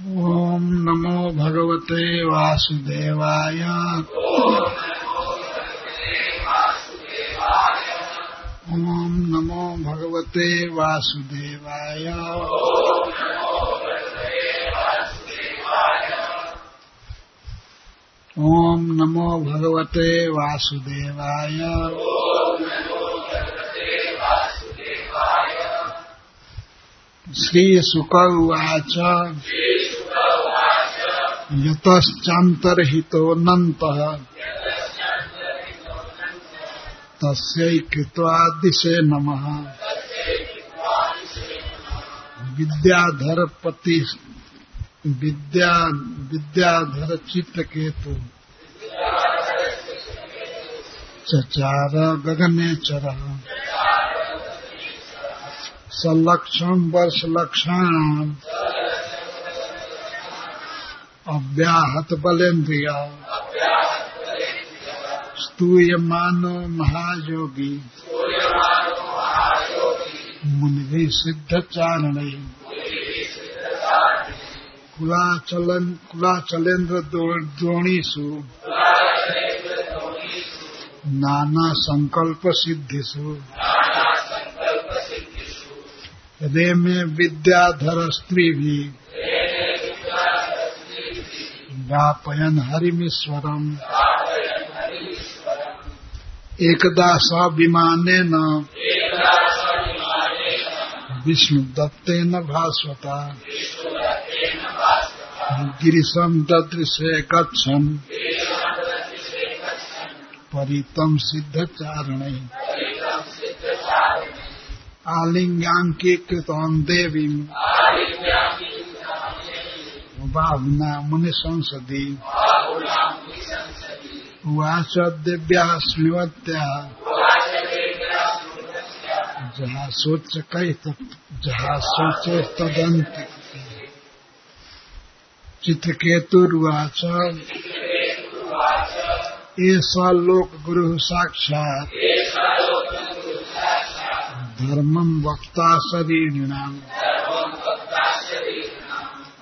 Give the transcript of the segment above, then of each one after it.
ॐ नमो भगवते वासुदेवाय। ॐ नमो भगवते वासुदेवाय। ॐ नमो भगवते वासुदेवाय। श्रीशुक उवाच यतश्चान्तर्हितोऽनन्तः तस्यै कृत्वा दिशे नमः। विद्याधरपति विद्या विद्याधर चित्तकेतु चचार गगने चरः सलक्षण वर्ष लक्षाण अव्याहत बलेन्द्रिया स्तूयमानो महायोगी। मुनि सिद्ध चारण। कुलाचलन कुलाचलेन्द्र द्रोणीसु नाना संकल्प सिद्धिषु हृदय में विद्याधर स्त्री भी। व्यापयन हरिमीश्वरम एकदा सविमाने न विष्णु दत्तेन भास्वता। गिरीशम ददृशे गच्छन् परितम सिद्ध चारण आलिङ्गाङ्कीकृतान् देवीम् बाहुना मुनिसंसदि उवाच दिव्यास्मिवत्या जहाँ सोच कई जहाँ सोचे तदंत चित्रकेतुर्वाच ऐसा लोक गुरु साक्षात। धर्मम वक्ता शरीरिणाम।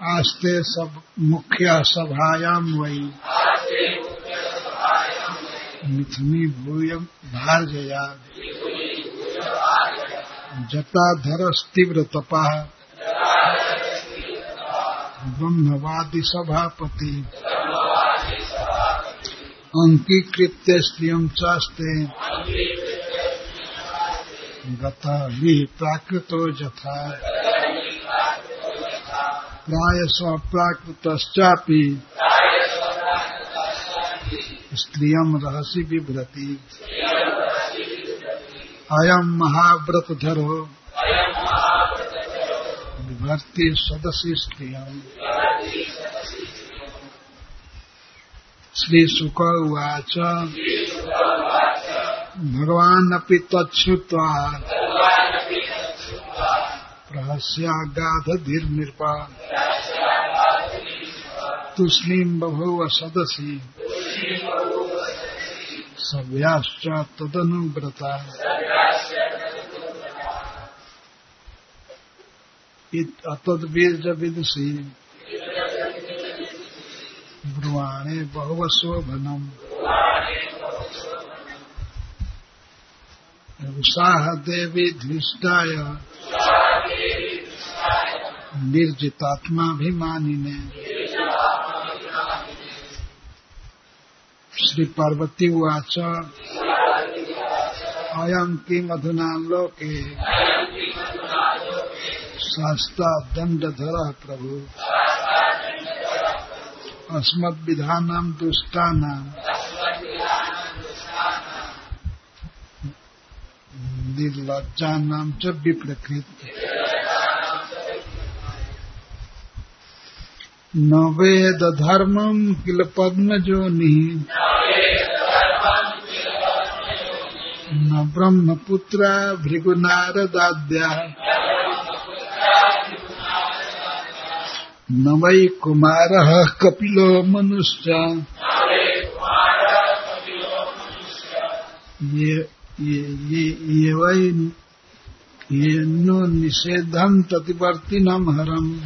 आस्ते सब मुख्य सभायाम वही। मिथुनी भूय भार्जया जटाधर तीव्र तपा। ब्रह्मवादी सभापति। अंकीकृत्य स्त्रियम चास्ते। गता प्राकृतो जथा। प्राय स्वप्राकृतश्चापि स्त्रियम रहसि बिभ्रति। अयम महाव्रतधरो। विभर्ति सदसी स्त्रियम। श्रीशुक उवाच भगवान् अपि तच्छ्रुत्वा प्रहस्यागाधधिर्नृपा तूष्णीम् बभूव सदसि। सव्याश्च तदनुव्रता अतद्वीर्ज विदुषी ब्रुवाणे बहुवशोभनम् रुषाः देवी धृष्टाय निर्जितात्माभिमानिने। श्री पार्वती उवाच अयम् किमधुना लोके, शास्ता दण्डधरः प्रभु। अस्मद्विधानाम् दुष्टानाम् निर्लज्जा च विप्रकृत। न वेद धर्मम् किल पद्मजोनिः। न ब्रह्मपुत्रा भृगुनारदाद्याः। न वै कुमारः कपिलो मनुश्च ये ये ये ये वै, ये नो निषेधम् ततिवर्तिनम् हरम्।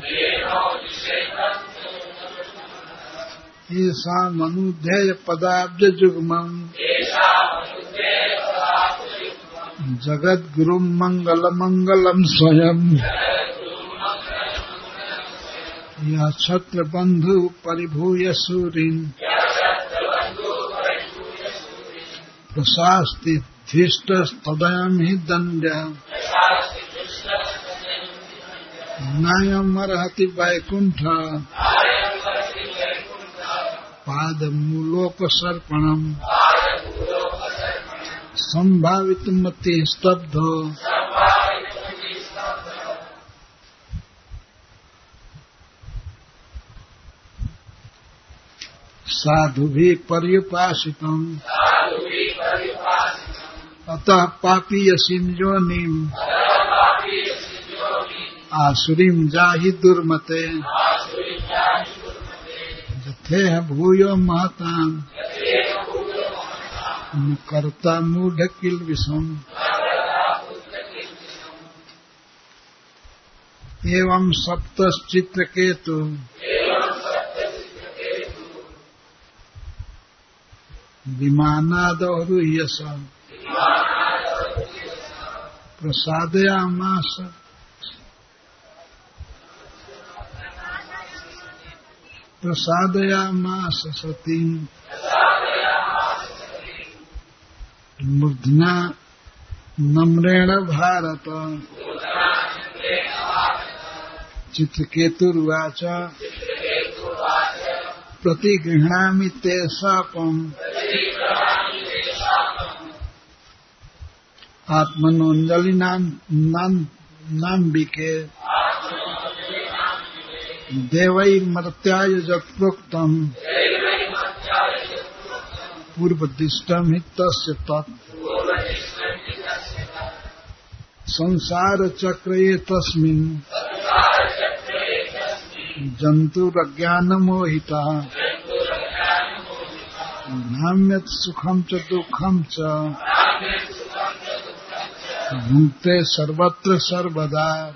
येषामनुध्यय पदाब्ज जुग्मम् जगद्गुरुम् मङ्गलमङ्गलम् स्वयम् या छत्रबन्धु परिभूय सूरिन्। प्रशास्ति धीष्टस्तदयम् हि दण्ड नायमर्हति वैकुण्ठ। पादमूलोपसर्पणम्। सम्भावितमति स्तब्धो। साधुभिः पर्युपासितम् अतः पापीयसीम् योनिम् आसुरीम् जाहि दुर्मते। यथेह भूयो महताम् कर्ता मूढ़ किल विषम। एवं सप्तश्चित्रकेतु विमानादौरुह्यस प्रसादयामास प्रसादयामास। सतीम् मूर्धना नम्रेण भारत। चित्रकेतुर्वाच प्रतिगृह्णामि ते शापम्। आत्मनोऽञ्जलिनाम्बिके देवैर्मर्त्याय यत्प्रोक्तम् पूर्वदिष्टम् हि तस्य तत्। संसारचक्रे तस्मिन्। जन्तुरज्ञानमोहितः। नाम्यत् सुखम् च दुःखम् च। भुङ्क्ते सर्वत्र सर्वदा।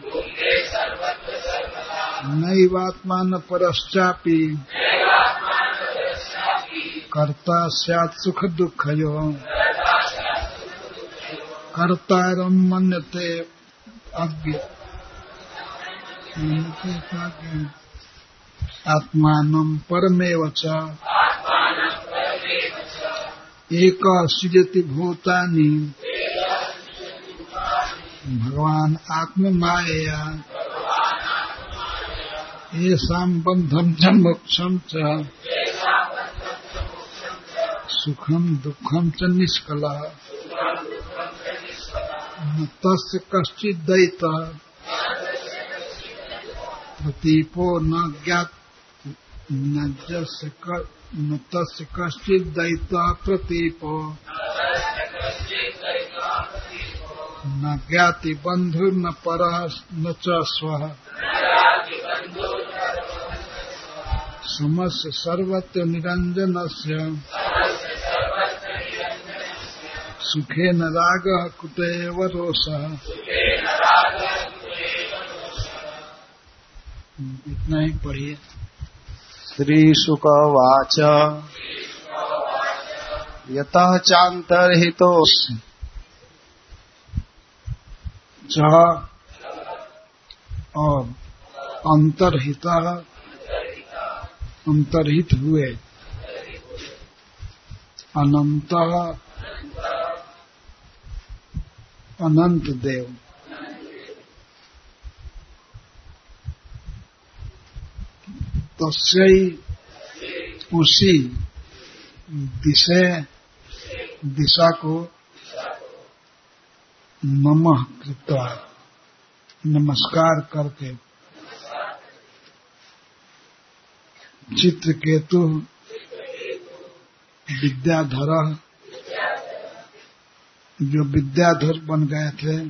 नैवात्मान परश्चापि कर्ता स्यात् सुख दुःखयो कर्तारम् मन्यते आत्मानं परमेव च। एक सृजति भूतानि। भगवान् आत्ममायया। येषाम् बन्धम् च मोक्षम् च। सुखम् दुःखम् च निष्कलः। न तस्य कश्चित् दैत प्रतीपो न ज्ञात, न न तस्य कश्चित् दैत प्रतीपो। न ज्ञाति बन्धुर्न परः न च स्वः। समस्य सर्वत्र निरञ्जनस्य। सुखेन रागः कुत एव रोषः इतना ही पढ़िए। श्रीशुकवाच। यतः चान्तर्हितो च और अंतरहिता अंतरहित हुए। अनंत अनंत देव। तस्यई उसी दिशा दिशा को नमः कृत्वा नमस्कार करके चित्रकेतु, विद्याधर, जो विद्याधर बन गए थे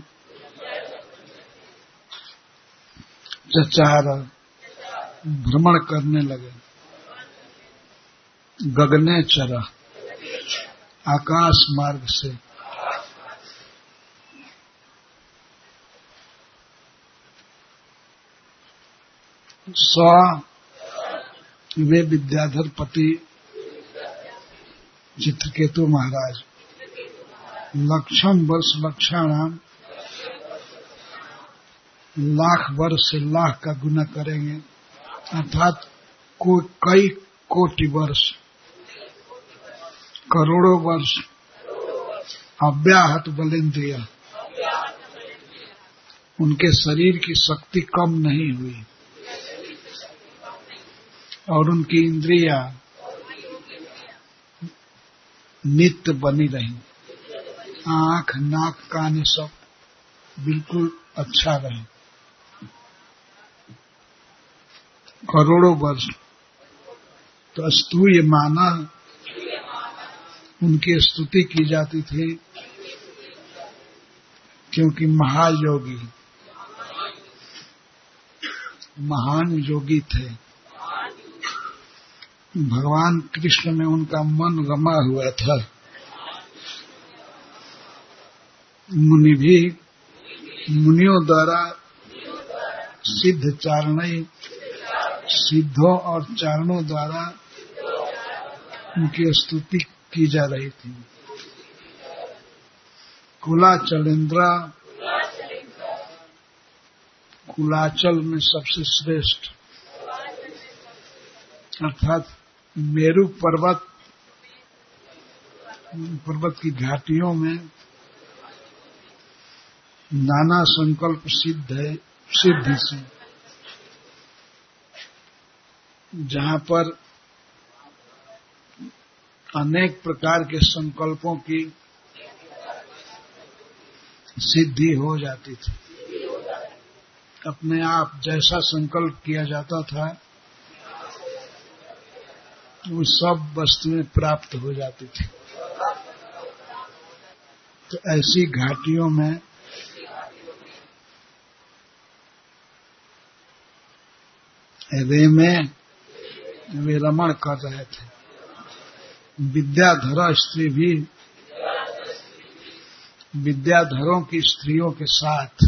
चचार भ्रमण करने लगे। गगने चरा आकाश मार्ग से। स वे विद्याधर पति चित्रकेतु महाराज लक्षम वर्ष लक्षाणाम लाख वर्ष से लाख का गुना करेंगे अर्थात को, कई कोटि वर्ष करोड़ों वर्ष अव्याहत बलिंद्रिया उनके शरीर की शक्ति कम नहीं हुई। और उनकी इंद्रिया नित्य बनी रही। आँख, नाक, कान सब बिल्कुल अच्छा रहे। करोड़ों वर्ष तो अस्तूय माना, उनकी स्तुति की जाती थी, क्योंकि महायोगी, महान योगी थे। भगवान कृष्ण में उनका मन रमा हुआ था। मुनि भी मुनियों द्वारा सिद्ध चारण सिद्धों और चारणों द्वारा उनकी स्तुति की जा रही थी। कुलाचलेंद्रा, कुलाचल में सबसे श्रेष्ठ, अर्थात मेरु पर्वत पर्वत की घाटियों में नाना संकल्प सिद्ध है, सिद्धि से जहाँ पर अनेक प्रकार के संकल्पों की सिद्धि हो जाती थी। अपने आप जैसा संकल्प किया जाता था वो सब वस्तुएँ प्राप्त हो जाती थी। तो ऐसी घाटियों में वे में वे रमण कर रहे थे। विद्याधर स्त्री भी विद्याधरों की स्त्रियों के साथ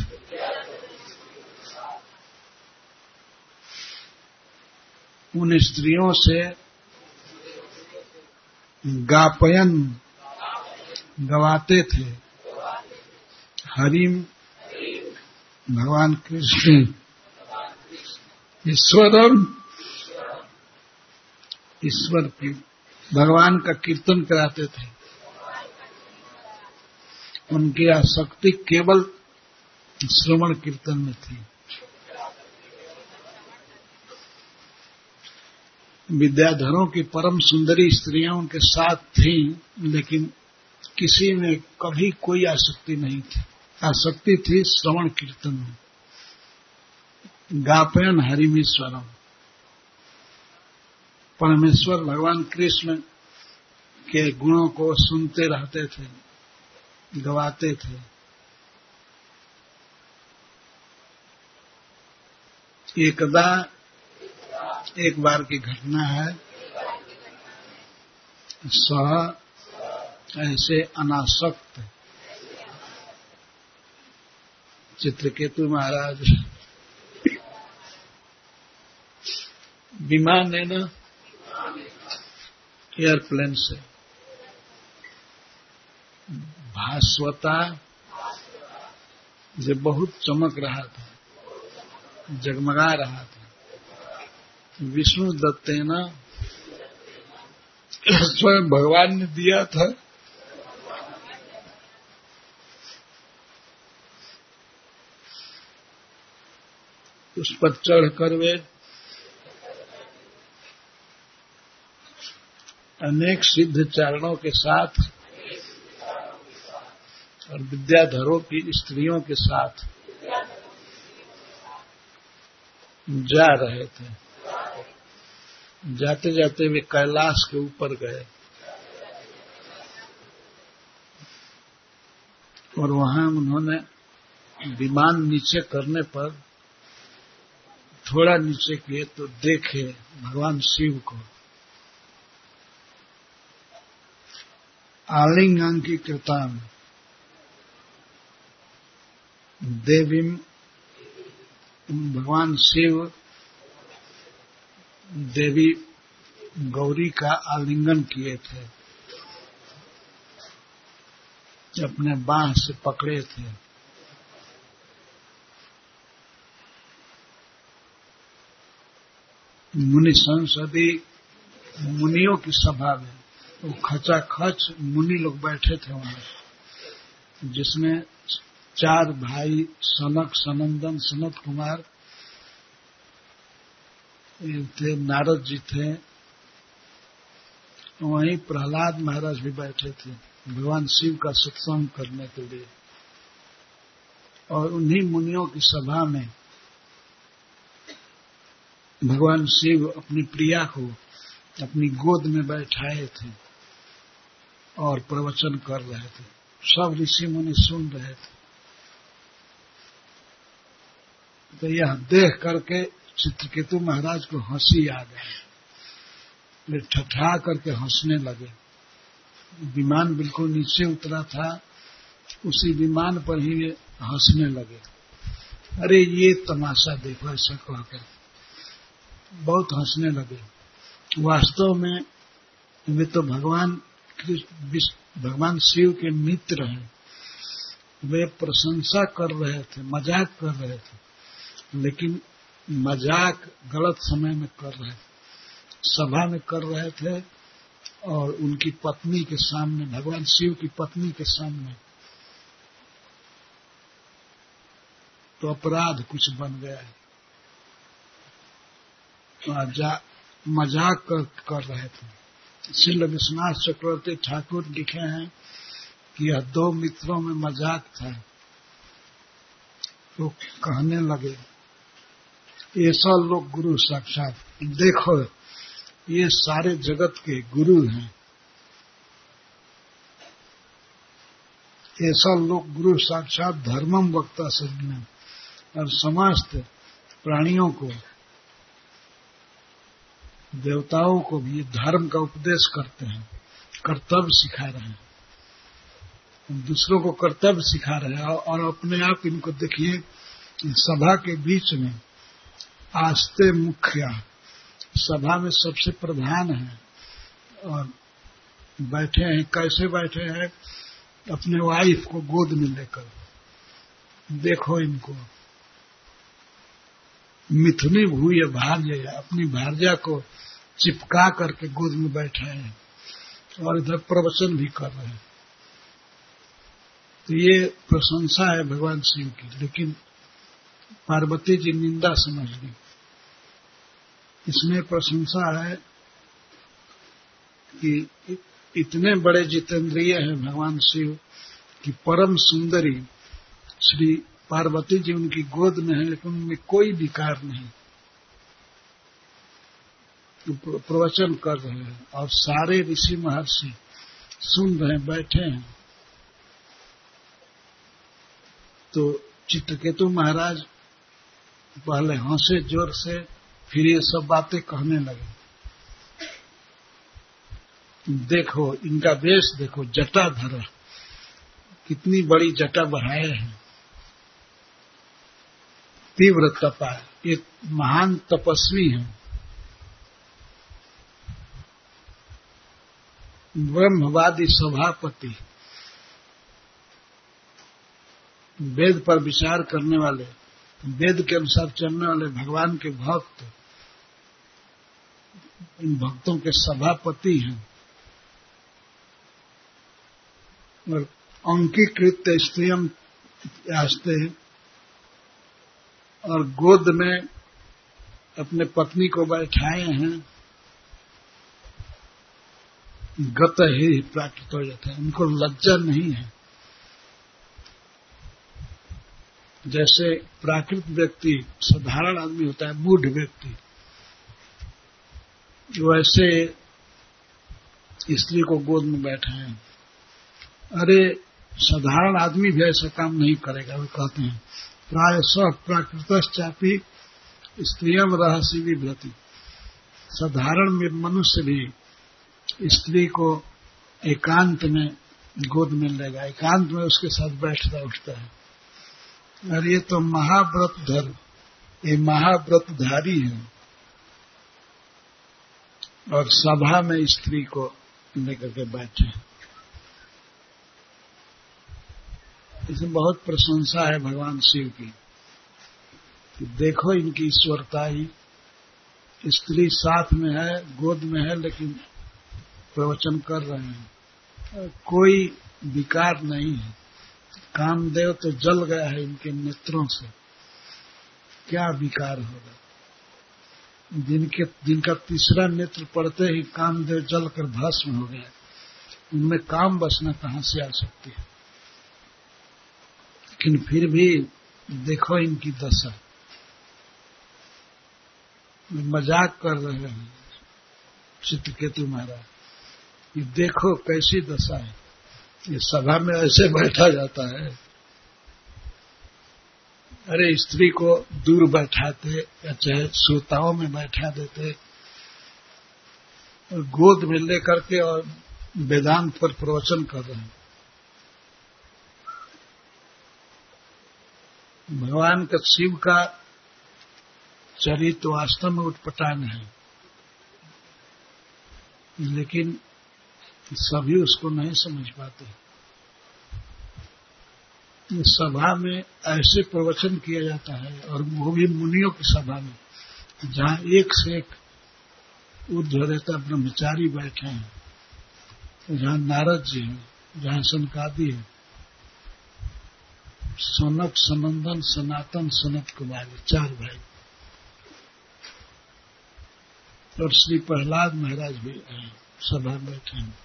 उन स्त्रियों से गापयन गवाते थे। हरिम भगवान कृष्ण। ईश्वरम ईश्वर की भगवान का कीर्तन कराते थे। उनकी आसक्ति केवल श्रवण कीर्तन में थी। विद्याधरों की परम सुंदरी स्त्रियाँ उनके साथ थी, लेकिन किसी में कभी कोई आसक्ति नहीं थी। आसक्ति थी श्रवण कीर्तन में। गापयन हरिमेश्वरम। परमेश्वर भगवान कृष्ण के गुणों को सुनते रहते थे, गवाते थे। एकदा एक बार की घटना है। स ऐसे अनासक्त चित्रकेतु महाराज विमान है ना? एयरप्लेन से। भास्वता जो बहुत चमक रहा था, जगमगा रहा था। विष्णु दत्तेना स्वयं भगवान ने दिया था। उस पर चढ़कर वे अनेक सिद्ध चारणों के साथ और विद्याधरों की स्त्रियों के साथ जा रहे थे। जाते जाते वे कैलाश के ऊपर गए। और वहाँ उन्होंने विमान नीचे करने पर थोड़ा नीचे किए तो देखे भगवान शिव को। आलिंगांकी कृतान देवी, भगवान शिव देवी गौरी का आलिंगन किए थे। अपने बाह से पकड़े थे। मुनि संसदी मुनियों की सभा में, वो खचा खच मुनि लोग बैठे थे वहाँ, जिसमें चार भाई सनक, सनंदन, सनत कुमार थे नारद जी थे, वहीं प्रहलाद महाराज भी बैठे थे, भगवान शिव का सत्संग करने के लिए। और उन्हीं मुनियों की सभा में भगवान शिव अपनी प्रिया को अपनी गोद में बैठाए थे और प्रवचन कर रहे थे। सब ऋषि मुनि सुन रहे थे। तो यह देख करके चित्रकेतु महाराज को हँसी आ गई। वे ठठा करके हंसने लगे। विमान बिल्कुल नीचे उतरा था। उसी विमान पर ही वे हंसने लगे। अरे, ये तमाशा देखो, ऐसा कहकर बहुत हंसने लगे। वास्तव में वे तो भगवान भगवान शिव के मित्र हैं। वे प्रशंसा कर रहे थे, मज़ाक कर रहे थे। लेकिन मज़ाक गलत समय में कर रहे थे सभा में कर रहे थे और उनकी पत्नी के सामने भगवान शिव की पत्नी के सामने तो अपराध कुछ बन गया है। मज़ाक कर, कर रहे थे। श्री विश्वनाथ चक्रवर्ती ठाकुर लिखे हैं कि यह दो मित्रों में मज़ाक था। तो कहने लगे ऐसा लोग गुरु साक्षात। देखो, ये सारे जगत के गुरु हैं। ऐसा लोग गुरु साक्षात धर्मम वक्ता सज्ञ। और समस्त प्राणियों को, देवताओं को भी धर्म का उपदेश करते हैं। कर्तव्य सिखा रहे हैं। दूसरों को कर्तव्य सिखा रहे हैं और अपने आप इनको देखिए, सभा के बीच में आस्ते मुखिया सभा में सबसे प्रधान है और बैठे हैं, कैसे बैठे हैं, अपने वाइफ को गोद में लेकर। देखो इनको। मिथुनी भूय भार्य अपनी भार्या को चिपका करके गोद में बैठे हैं और इधर प्रवचन भी कर रहे हैं। तो ये प्रशंसा है भगवान शिव की, लेकिन पार्वती जी निंदा समझ ली इसमें प्रशंसा है कि इतने बड़े जितेंद्रिय हैं भगवान शिव कि परम सुंदरी श्री पार्वती जी उनकी गोद में है, लेकिन उनमें कोई विकार नहीं। प्रवचन कर रहे हैं। और सारे ऋषि महर्षि सुन रहे हैं, बैठे हैं। तो चित्रकेतु महाराज पहले हंसे ज़ोर से, फिर ये सब बातें कहने लगे। देखो, इनका वेश देखो, जटा धरा। कितनी बड़ी जटा बढ़ाए हैं। तीव्र तपा। एक महान तपस्वी हैं। ब्रह्मवादी सभापति। वेद पर विचार करने वाले। वेद के अनुसार चलने वाले भगवान के भक्त, इन भक्तों के सभापति हैं। और अंकीकृत स्त्रियम आस्ते हैं। और गोद में अपने पत्नी को बैठाए हैं। गत ही प्राकृत हो जाता है। उनको लज्जा नहीं है। जैसे प्राकृत व्यक्ति, साधारण आदमी होता है, मूढ़ व्यक्ति। वैसे स्त्री को गोद में बैठे हैं। अरे, साधारण आदमी भी ऐसा काम नहीं करेगा, वे कहते हैं। प्राय सब प्राकृत चापी स्त्रियम रहस्य विभ्रति साधारण मनुष्य भी स्त्री को एकांत में, गोद में लेगा एकांत में उसके साथ बैठता उठता है। और ये तो महाव्रत धर ये महाव्रतधारी है। और सभा में स्त्री को लेकर के बैठे इसमें बहुत प्रशंसा है भगवान शिव की। कि देखो इनकी ईश्वरता ही स्त्री साथ में है, गोद में है, लेकिन प्रवचन कर रहे हैं। कोई विकार नहीं है। कामदेव तो जल गया है इनके नेत्रों से। क्या विकार होगा? जिनके, जिनका तीसरा नेत्र पड़ते ही कामदेव जल कर भस्म हो गया। उनमें काम बसना कहाँ से आ सकती है? लेकिन फिर भी देखो इनकी दशा। मज़ाक कर रहे हैं चित्रकेतु महाराज। ये देखो कैसी दशा है। ये सभा में ऐसे बैठा जाता है। अरे, स्त्री को दूर बैठाते या चाहे श्रोताओं में बैठा देते। गोद में लेकर के और वेदांत पर प्रवचन कर रहे हैं। भगवान का शिव का चरित्र वास्तव में उठपटांग है। लेकिन सभी उसको नहीं समझ पाते। सभा में ऐसे प्रवचन किया जाता है, और वो भी मुनियों की सभा में, जहाँ एक से एक उद्धता ब्रह्मचारी बैठे हैं, जहाँ नारद जी हैं, जहाँ सनकादि है। सनक सनंदन, सनातन सनत कुमारी, चार भाई। और श्री प्रहलाद महाराज भी सभा बैठे हैं।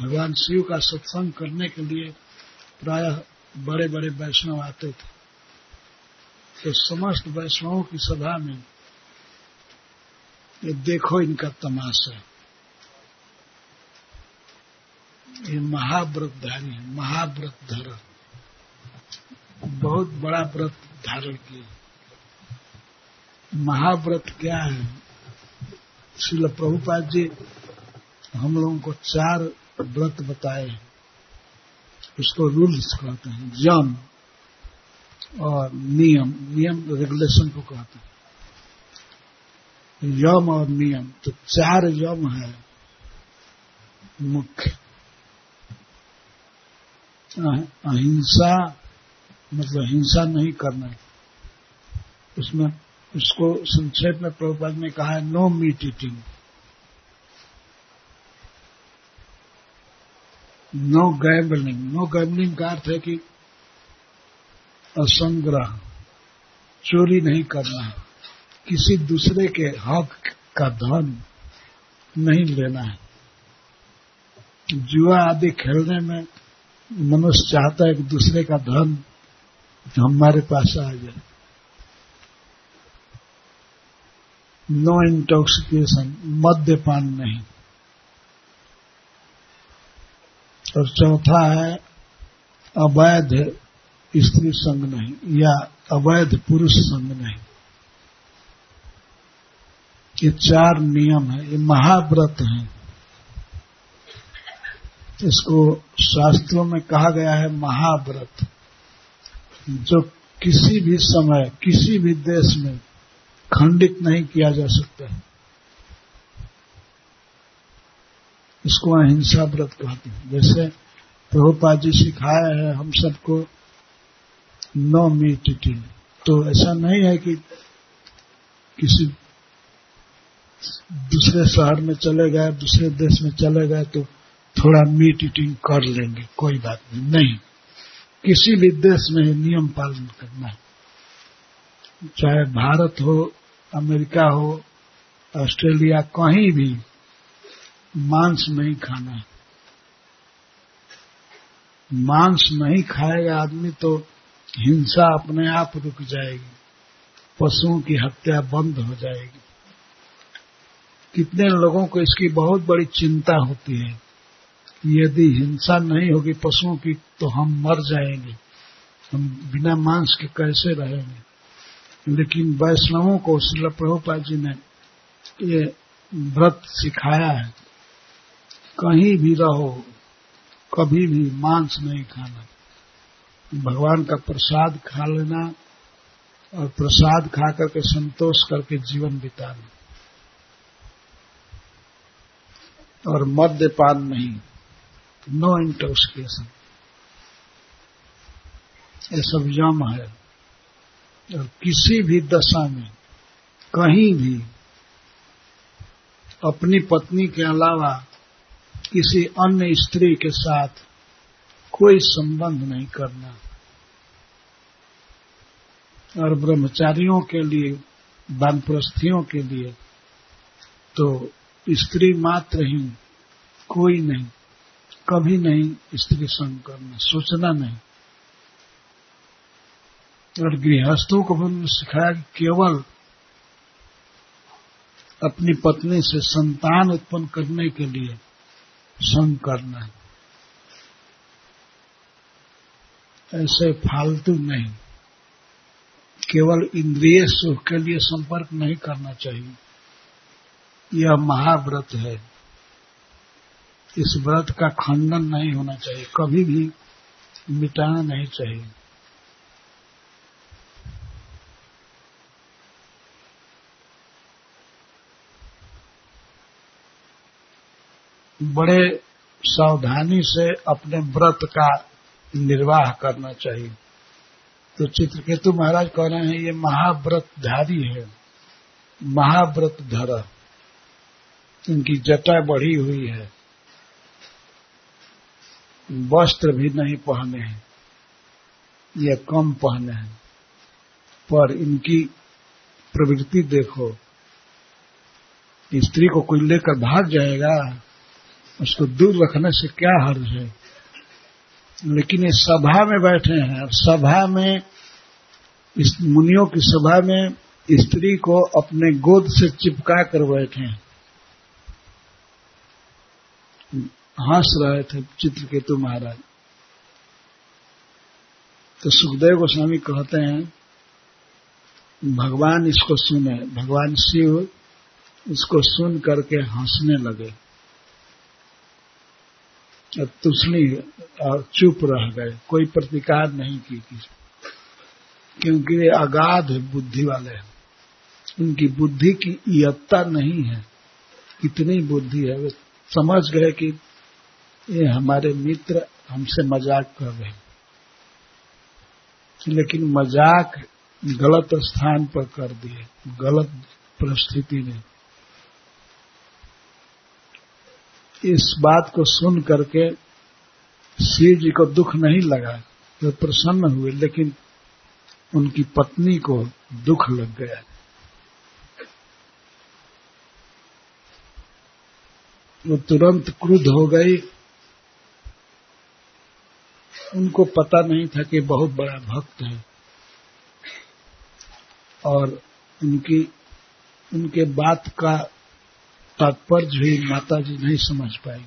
भगवान शिव का सत्संग करने के लिए प्रायः बड़े बड़े वैष्णव आते थे। तो समस्त वैष्णवों की सभा में ये देखो इनका तमाशा। ये महाव्रतधारी है महाव्रत धर बहुत बड़ा व्रत धारण किए। महाव्रत क्या है? श्रील प्रभुपाद जी, हम लोगों को चार व्रत बताए, उसको रूल्स कहते हैं यम और नियम नियम रेगुलेशन को कहते हैं। यम और नियम तो चार यम है, मुख्य। अहिंसा मतलब हिंसा नहीं करना। उसमें, उसको संक्षेप में प्रभुपाद ने कहा है no meat eating no gambling no gambling का अर्थ है कि असंग्रह, चोरी नहीं करना है किसी दूसरे के हक का धन नहीं लेना है। जुआ आदि खेलने में मनुष्य चाहता है कि दूसरे का धन हमारे पास आ जाए। नो इंटॉक्सिकेशन मद्यपान नहीं। और चौथा है, अवैध स्त्री संग नहीं, या अवैध पुरुष संग नहीं। ये चार नियम है, ये महाव्रत है। इसको शास्त्रों में कहा गया है महाव्रत। जो किसी भी समय, किसी भी देश में खंडित नहीं किया जा सकता है। इसको अहिंसा व्रत कहते हैं। जैसे प्रभुपा जी सिखाया है, हम सबको नो मीट ईटिंग तो ऐसा नहीं है कि किसी दूसरे शहर में चले गए, दूसरे देश में चले गए तो थोड़ा मीट ईटिंग कर लेंगे, कोई बात नहीं। नहीं। किसी भी देश में नियम पालन करना है। चाहे भारत हो, अमेरिका हो, ऑस्ट्रेलिया, कहीं भी मांस नहीं खाना। मांस नहीं खाएगा आदमी तो हिंसा अपने आप रुक जाएगी। पशुओं की हत्या बंद हो जाएगी। कितने लोगों को इसकी बहुत बड़ी चिंता होती है। यदि हिंसा नहीं होगी पशुओं की तो हम मर जाएँगे। हम बिना मांस के कैसे रहेंगे? लेकिन वैष्णवों को श्री प्रभुपा जी ने ये व्रत सिखाया है। कहीं भी रहो, कभी भी मांस नहीं खाना भगवान का प्रसाद खा लेना और प्रसाद खा करके संतोष करके जीवन बिताना। और मद्यपान नहीं नो इंटॉक्सिकेशन ये सब यम है। और किसी भी दशा में, कहीं भी, अपनी पत्नी के अलावा किसी अन्य स्त्री के साथ कोई संबंध नहीं करना। और ब्रह्मचारियों के लिए, वानप्रस्थियों के लिए तो स्त्री मात्र ही कोई नहीं, कभी नहीं स्त्री संग करना, सोचना नहीं। और गृहस्थों को भी सिखाया केवल अपनी पत्नी से संतान उत्पन्न करने के लिए संग करना ऐसे फालतू नहीं। केवल इंद्रिय सुख के लिए संपर्क नहीं करना चाहिए। यह महाव्रत है। इस व्रत का खंडन नहीं होना चाहिए। कभी भी मिटाना नहीं चाहिए। बड़े सावधानी से अपने व्रत का निर्वाह करना चाहिए। तो चित्रकेतु महाराज कह रहे हैं, ये महाव्रतधारी है। महाव्रत धर इनकी जटा बढ़ी हुई है। वस्त्र भी नहीं पहने हैं। या कम पहने हैं। पर इनकी प्रवृत्ति देखो। स्त्री को कोई लेकर भाग जाएगा। उसको दूर रखने से क्या हर्ज है? लेकिन ये सभा में बैठे हैं और सभा में, इस मुनियों की सभा में स्त्री को अपने गोद से चिपका कर बैठे हैं। हंस रहे थे चित्रकेतु महाराज। तो सुखदेव गोस्वामी कहते हैं, भगवान इसको सुने, भगवान शिव इसको सुन करके हंसने लगे। तुसनी और चुप रह गए। कोई प्रतिकार नहीं की किसी क्योंकि वे अगाध बुद्धि वाले हैं। उनकी बुद्धि की इयत्ता नहीं है। कितनी बुद्धि है। वे समझ गए कि ये हमारे मित्र हमसे मज़ाक कर रहे लेकिन मज़ाक गलत स्थान पर कर दिए। गलत परिस्थिति में इस बात को सुन करके शिव जी को दुख नहीं लगा, वे तो प्रसन्न हुए, लेकिन उनकी पत्नी को दुख लग गया। वो तुरंत क्रुद्ध हो गई। उनको पता नहीं था कि बहुत बड़ा भक्त है। और उनकी, उनके बात का तात्पर्य भी माता जी नहीं समझ पाई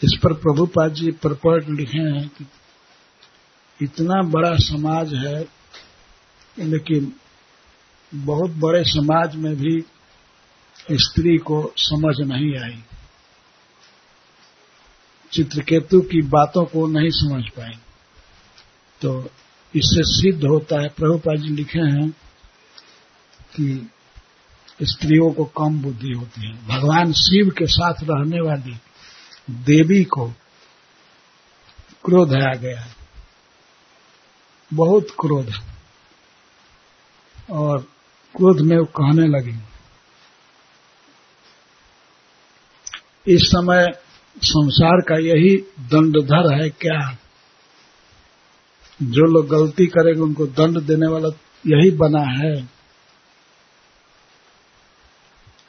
इस पर प्रभुपाद जी परपट लिखे हैं कि इतना बड़ा समाज है, लेकिन बहुत बड़े समाज में भी स्त्री को समझ नहीं आई। चित्रकेतु की बातों को नहीं समझ पाई तो इससे सिद्ध होता है, प्रभुपाद जी लिखे हैं कि स्त्रियों को कम बुद्धि होती है। भगवान शिव के साथ रहने वाली देवी को क्रोध आ गया बहुत क्रोध और क्रोध में वो कहने लगी, इस समय संसार का यही दंडधर है क्या? जो लोग गलती करेंगे, उनको दंड देने वाला यही बना है?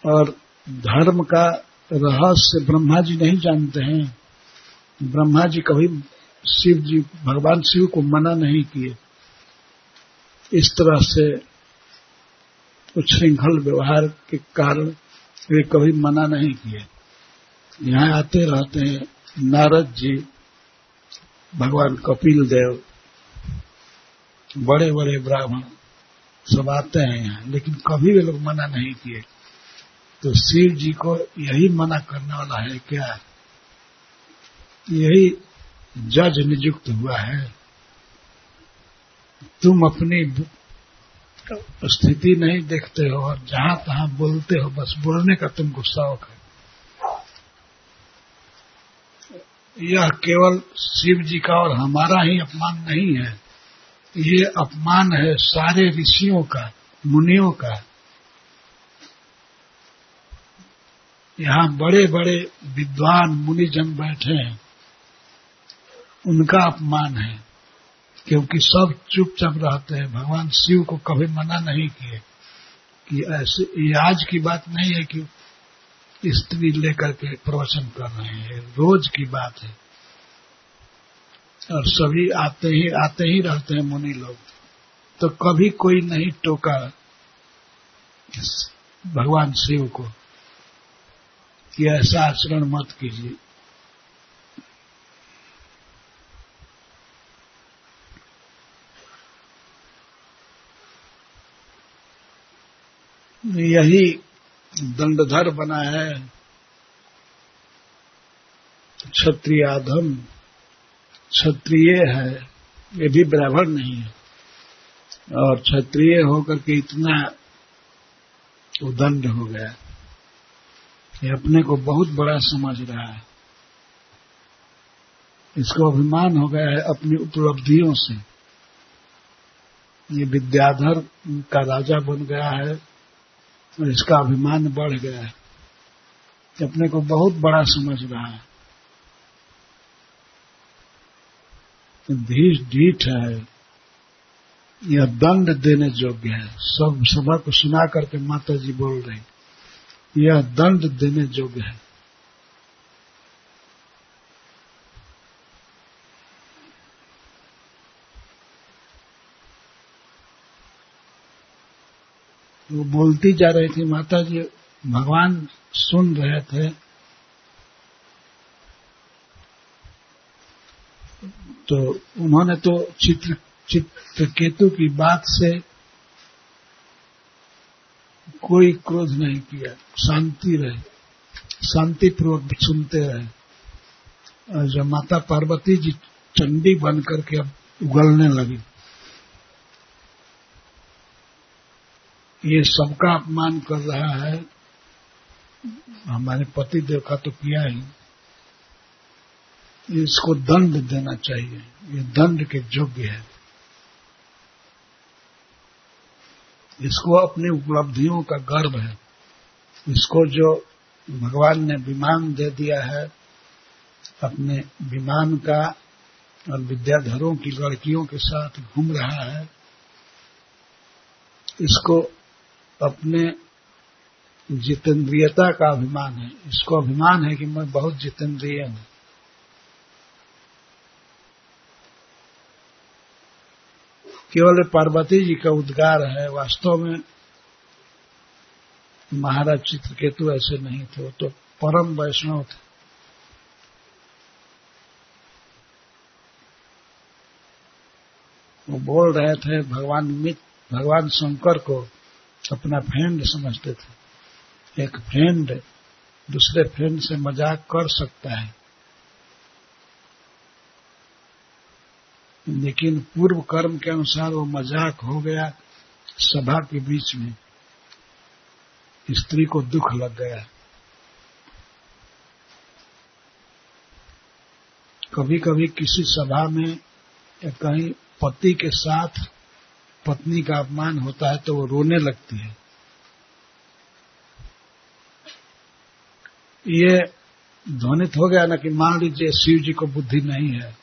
और धर्म का रहस्य ब्रह्मा जी नहीं जानते हैं। ब्रह्मा जी कभी शिव जी भगवान शिव को मना नहीं किए। इस तरह से उच्छृंखल व्यवहार के कारण वे कभी मना नहीं किए। यहाँ आते रहते हैं नारद जी, भगवान कपिल देव बड़े बड़े ब्राह्मण सब आते हैं यहाँ, लेकिन कभी वे लोग मना नहीं किए। तो शिव जी को यही मना करने वाला है क्या? यही जज नियुक्त हुआ है। तुम अपनी स्थिति नहीं देखते हो और जहाँ तहां बोलते हो, बस बोलने का तुमको शौक है। यह केवल शिव जी का और हमारा ही अपमान नहीं है। ये अपमान है सारे ऋषियों का, मुनियों का। यहाँ बड़े बड़े विद्वान मुनिजन बैठे हैं। उनका अपमान है, क्योंकि सब चुपचाप रहते हैं। भगवान शिव को कभी मना नहीं किए कि ऐसे, ये आज की बात नहीं है कि स्त्री लेकर के प्रवचन कर रहे हैं रोज की बात है। और सभी आते ही आते ही रहते हैं मुनि लोग। तो कभी कोई नहीं टोका भगवान शिव को। कि ऐसा आचरण मत कीजिए। यही दंडधर बना है क्षत्रिय आधम क्षत्रिय है, ये भी ब्राह्मण नहीं है। और क्षत्रिय होकर के इतना उदंड हो गया। ये अपने को बहुत बड़ा समझ रहा है। इसको अभिमान हो गया है अपनी उपलब्धियों से। ये विद्याधर का राजा बन गया है और इसका अभिमान बढ़ गया है। अपने को बहुत बड़ा समझ रहा है। धीर ढीठ है। यह दंड देने योग्य है। सब सभा को सुना करके माता जी बोल रही। यह दंड देने योग्य है। वो बोलती जा रही थी माता जी भगवान सुन रहे थे। तो उन्होंने तो चित्र चित्रकेतु की बात से कोई क्रोध नहीं किया। शांति रहे। शांतिपूर्वक सुनते रहे। जब माता पार्वती जी चंडी बन करके अब उगलने लगी। ये सबका अपमान कर रहा है। हमारे पति देव का तो किया ही। इसको दंड देना चाहिए। ये दंड के योग्य है। इसको अपनी उपलब्धियों का गर्व है इसको जो भगवान ने विमान दे दिया है, अपने विमान का और विद्याधरों की लड़कियों के साथ घूम रहा है, इसको अपने जितेंद्रियता का अभिमान है। इसको अभिमान है कि मैं बहुत जितेंद्रिय हूँ। केवल पार्वती जी का उद्गार है, वास्तव में महाराज चित्रकेतु ऐसे नहीं थे, वो तो परम वैष्णव थे। वो बोल रहे थे, भगवान मित, भगवान शंकर को अपना फ्रेंड समझते थे। एक फ्रेंड दूसरे फ्रेंड से मज़ाक कर सकता है। लेकिन पूर्व कर्म के अनुसार वो मज़ाक हो गया सभा के बीच में। स्त्री को दुख लग गया। कभी कभी किसी सभा में या कहीं पति के साथ पत्नी का अपमान होता है तो वो रोने लगती है। ये ध्वनित हो गया ना कि मान लीजिए शिव जी को बुद्धि नहीं है।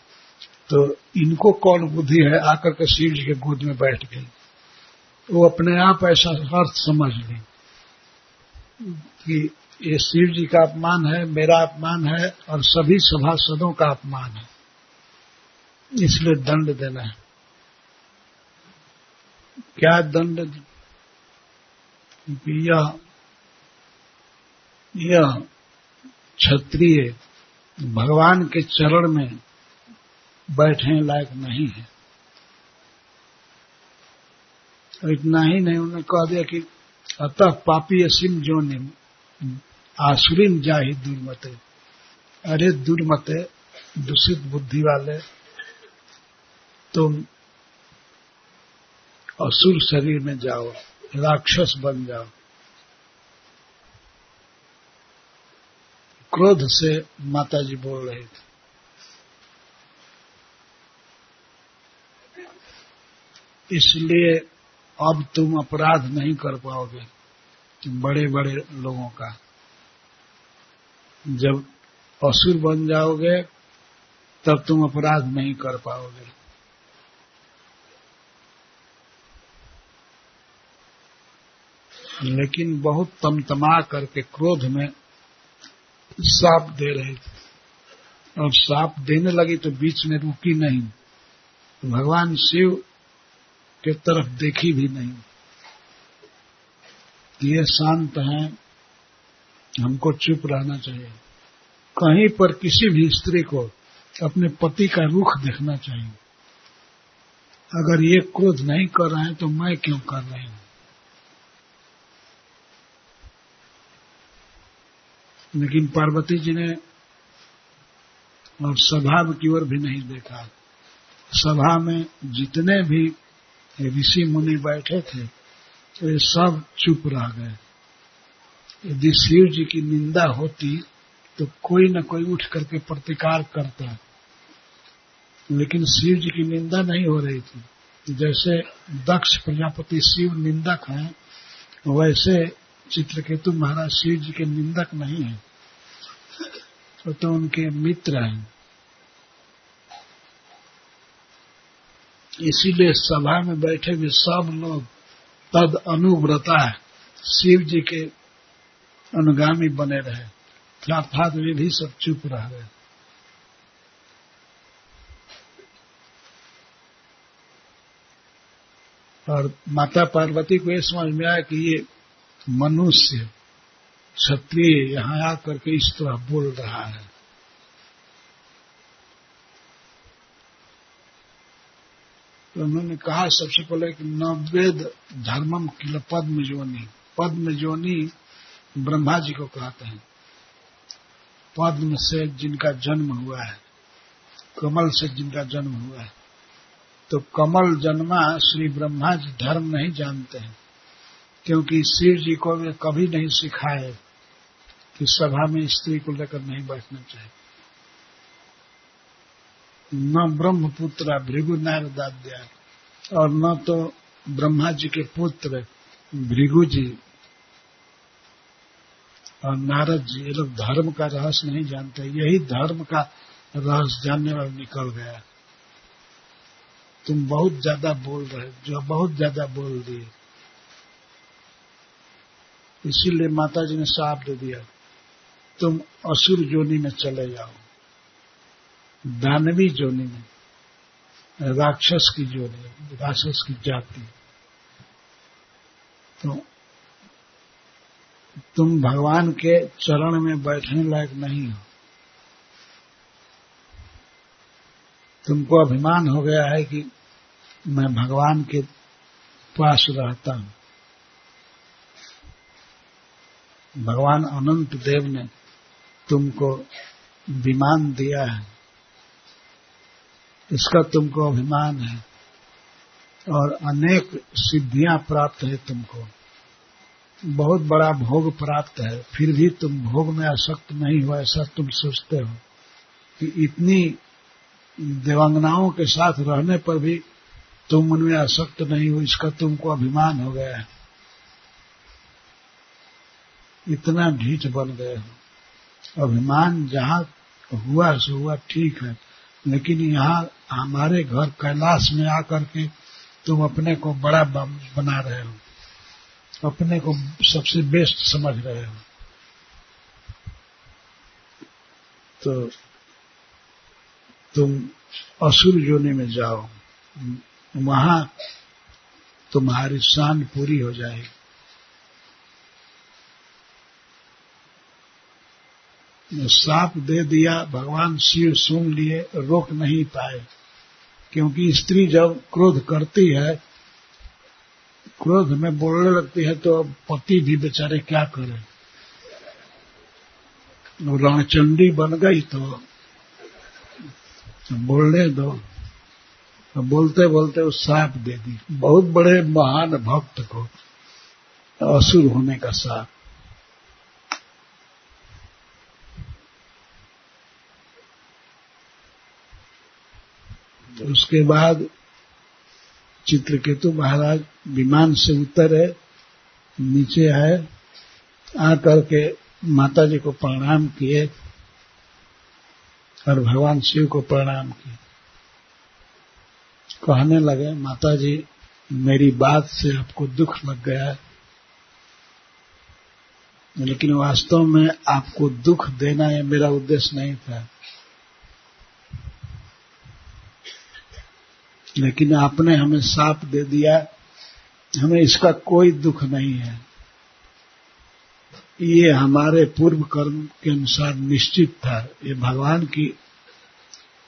तो इनको कौन बुद्धि है? आकर के शिव जी के गोद में बैठ गई। वो अपने आप ऐसा अर्थ समझ ली कि ये शिव जी का अपमान है, मेरा अपमान है और सभी सभासदों का अपमान है। इसलिए दंड देना है। क्या दंड यह यह क्षत्रिय भगवान के चरण में बैठने लायक नहीं है। और इतना ही नहीं, उन्होंने कह दिया कि अतः पापी असीम जो ने जा ही दुर्मते। अरे दुर्मते, दूषित बुद्धि वाले, तुम असुर शरीर में जाओ, राक्षस बन जाओ। क्रोध से माताजी बोल रहे थे। इसलिए अब तुम अपराध नहीं कर पाओगे बड़े बड़े लोगों का। जब असुर बन जाओगे, तब तुम अपराध नहीं कर पाओगे। लेकिन बहुत तमतमा करके क्रोध में साप दे रहे थे। और साप देने लगी तो बीच में रुकी नहीं। भगवान शिव के तरफ़ देखी भी नहीं। ये शांत है, हमको चुप रहना चाहिए। कहीं पर किसी भी स्त्री को अपने पति का रुख देखना चाहिए। अगर ये क्रोध नहीं कर रहे हैं तो मैं क्यों कर रही हूँ? लेकिन पार्वती जी ने और सभा की ओर भी नहीं देखा। सभा में जितने भी ऋषि मुनि बैठे थे तो ये सब चुप रह गए। यदि शिव जी की निंदा होती तो कोई न कोई उठ करके प्रतिकार करता। लेकिन शिव जी की निंदा नहीं हो रही थी। जैसे दक्ष प्रजापति शिव निंदक हैं वैसे चित्रकेतु महाराज शिव जी के निंदक नहीं है। तो, तो उनके मित्र हैं। इसीलिए सभा में बैठे हुए सब लोग तद अनुव्रता शिव जी के अनुगामी बने रहे। अर्थात वे भी सब चुप रह गए। और माता पार्वती को यह समझ में आया कि ये मनुष्य क्षत्रिय यहाँ आकर के इस तरह बोल रहा है। तो उन्होंने कहा सबसे पहले कि नवेद धर्मम किल पद्म जोनी पद्म जोनी ब्रह्मा जी को कहते हैं। पद्म से जिनका जन्म हुआ है, कमल से जिनका जन्म हुआ है। तो कमल जन्मा श्री ब्रह्मा जी धर्म नहीं जानते हैं, क्योंकि शिव जी को वे कभी नहीं सिखाए कि सभा में स्त्री को लेकर नहीं बैठना चाहिए। न ब्रह्मपुत्र भृगु नारदाद्या और न तो ब्रह्मा जी के पुत्र भृगु जी और नारद जी, ये लोग धर्म का रहस्य नहीं जानते, यही धर्म का रहस्य जानने वाला निकल गया। तुम बहुत ज़्यादा बोल रहे, जो बहुत ज़्यादा बोल दिए। इसीलिए माता जी ने साफ़ दे दिया, तुम असुर जोनी में चले जाओ। दानवी जोनी में राक्षस की जोनी, राक्षस की जाति। तो तुम भगवान के चरण में बैठने लायक नहीं हो। तुमको अभिमान हो गया है कि मैं भगवान के पास रहता हूँ। भगवान अनंत देव ने तुमको विमान दिया है। इसका तुमको अभिमान है और अनेक सिद्धियाँ प्राप्त है तुमको। बहुत बड़ा भोग प्राप्त है, फिर भी तुम भोग में आसक्त नहीं हो, ऐसा तुम सोचते हो कि इतनी देवांगनाओं के साथ रहने पर भी तुम उनमें आसक्त नहीं हो, इसका तुमको अभिमान हो गया है। इतना ढीठ बन गए हो। अभिमान जहाँ हुआ, सो हुआ ठीक है। लेकिन यहाँ हमारे घर कैलाश में आकर के तुम अपने को बड़ा बना रहे हो। अपने को सबसे बेस्ट समझ रहे हो। तो तुम असुर जोने में जाओ। वहाँ तुम्हारी शान पूरी हो जाएगी। साप दे दिया, भगवान शिव सुन लिए, रोक नहीं पाए। क्योंकि स्त्री जब क्रोध करती है, क्रोध में बोलने लगती है तो अब पति भी बेचारे क्या करें? रणचंडी बन गई तो बोलने दो। तो बोलते बोलते वो साप दे दी। बहुत बड़े महान भक्त को, असुर होने का साप। उसके बाद चित्रकेतु महाराज विमान से उतरे नीचे आए आकर के माता जी को प्रणाम किए और भगवान शिव को प्रणाम किए। कहने लगे माता जी मेरी बात से आपको दुख लग गया लेकिन वास्तव में आपको दुख देना यह मेरा उद्देश्य नहीं था। लेकिन आपने हमें साप दे दिया, हमें इसका कोई दुख नहीं है। ये हमारे पूर्व कर्म के अनुसार निश्चित था। ये भगवान की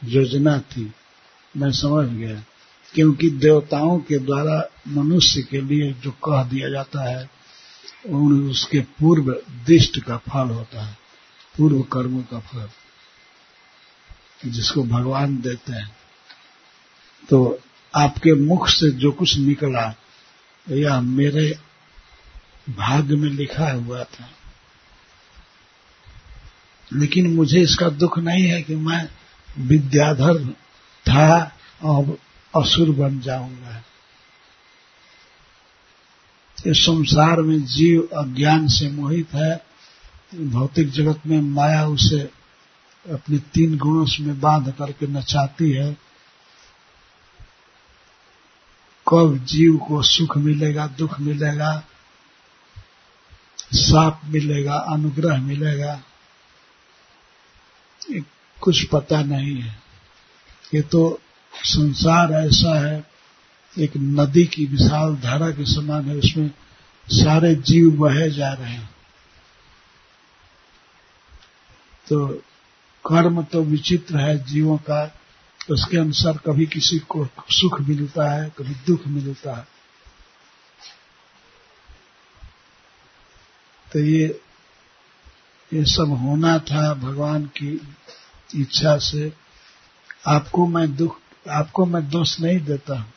योजना थी। मैं समझ गया। क्योंकि देवताओं के द्वारा मनुष्य के लिए जो कह दिया जाता है उसके पूर्व दिष्ट का फल होता है पूर्व कर्मों का फल, जिसको भगवान देते हैं। तो आपके मुख से जो कुछ निकला यह मेरे भाग्य में लिखा हुआ था। लेकिन मुझे इसका दुख नहीं है कि मैं विद्याधर था और असुर बन जाऊँगा। इस संसार में जीव अज्ञान से मोहित है। भौतिक जगत में माया उसे अपने तीन गुणों में बाँध करके नचाती है। कब जीव को सुख मिलेगा, दुख मिलेगा, साप मिलेगा, अनुग्रह मिलेगा कुछ पता नहीं है। ये तो संसार ऐसा है, एक नदी की विशाल धारा के समान है, उसमें सारे जीव बहे जा रहे हैं। तो कर्म तो विचित्र है, जीवों का उसके अनुसार कभी किसी को सुख मिलता है, कभी दुख मिलता है। तो ये ये सब होना था भगवान की इच्छा से। आपको मैं दुख, आपको मैं दोष नहीं देता हूँ।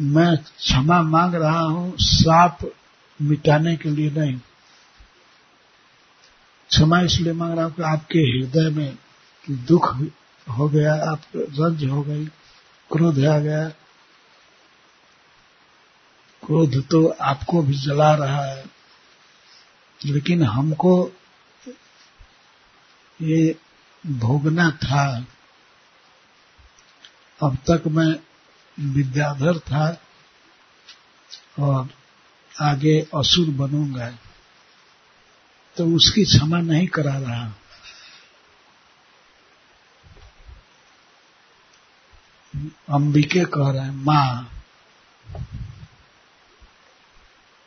मैं क्षमा मांग रहा हूँ, साप मिटाने के लिए नहीं। क्षमा इसलिए मांग रहा हूँ कि आपके हृदय में दुख हो गया, आप रंज हो गई, क्रोध आ गया। क्रोध तो आपको भी जला रहा है, लेकिन हमको ये भोगना था। अब तक मैं विद्याधर था और आगे असुर बनूँगा तो उसकी क्षमा नहीं करा रहा। अंबिके कह रहे हैं, माँ।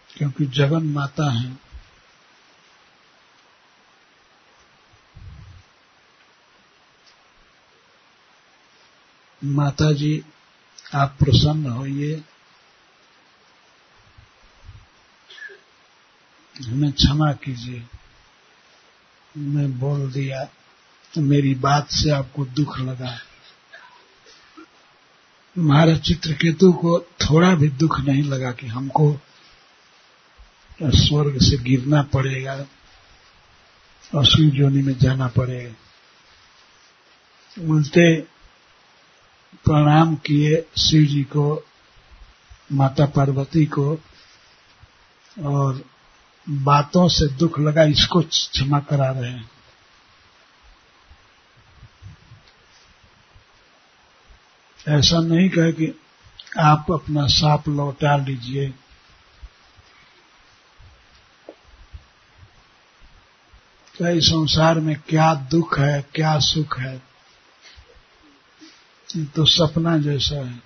क्योंकि जगन माता है। माता जी आप प्रसन्न होइए। हमें क्षमा कीजिए। मैं बोल दिया तो मेरी बात से आपको दुख लगा। महाराज चित्रकेतु को थोड़ा भी दुख नहीं लगा कि हमको स्वर्ग से गिरना पड़ेगा असुर जोनी में जाना पड़ेगा। उल्टे प्रणाम किए शिव जी को, माता पार्वती को, और बातों से दुख लगा इसको क्षमा करा रहे हैं। ऐसा नहीं कहे कि आप अपना साप लौटा लीजिए। कई संसार में क्या दुख है, क्या सुख है? तो सपना जैसा है।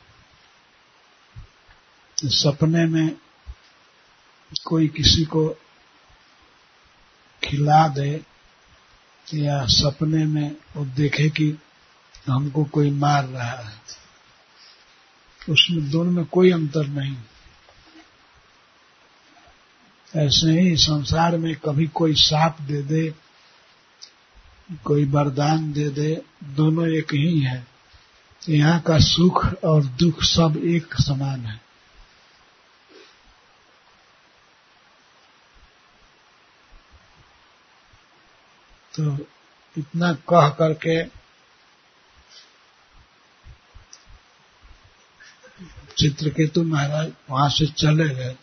सपने में कोई किसी को खिला दे या सपने में वो देखे कि हमको कोई मार रहा है। उसमें दोनों में कोई अंतर नहीं। ऐसे ही संसार में कभी कोई साप दे दे, कोई वरदान दे दे, दोनों एक ही है। यहाँ का सुख और दुख सब एक समान है। तो इतना कह करके चित्रकेतु महाराज वहाँ से चले गए।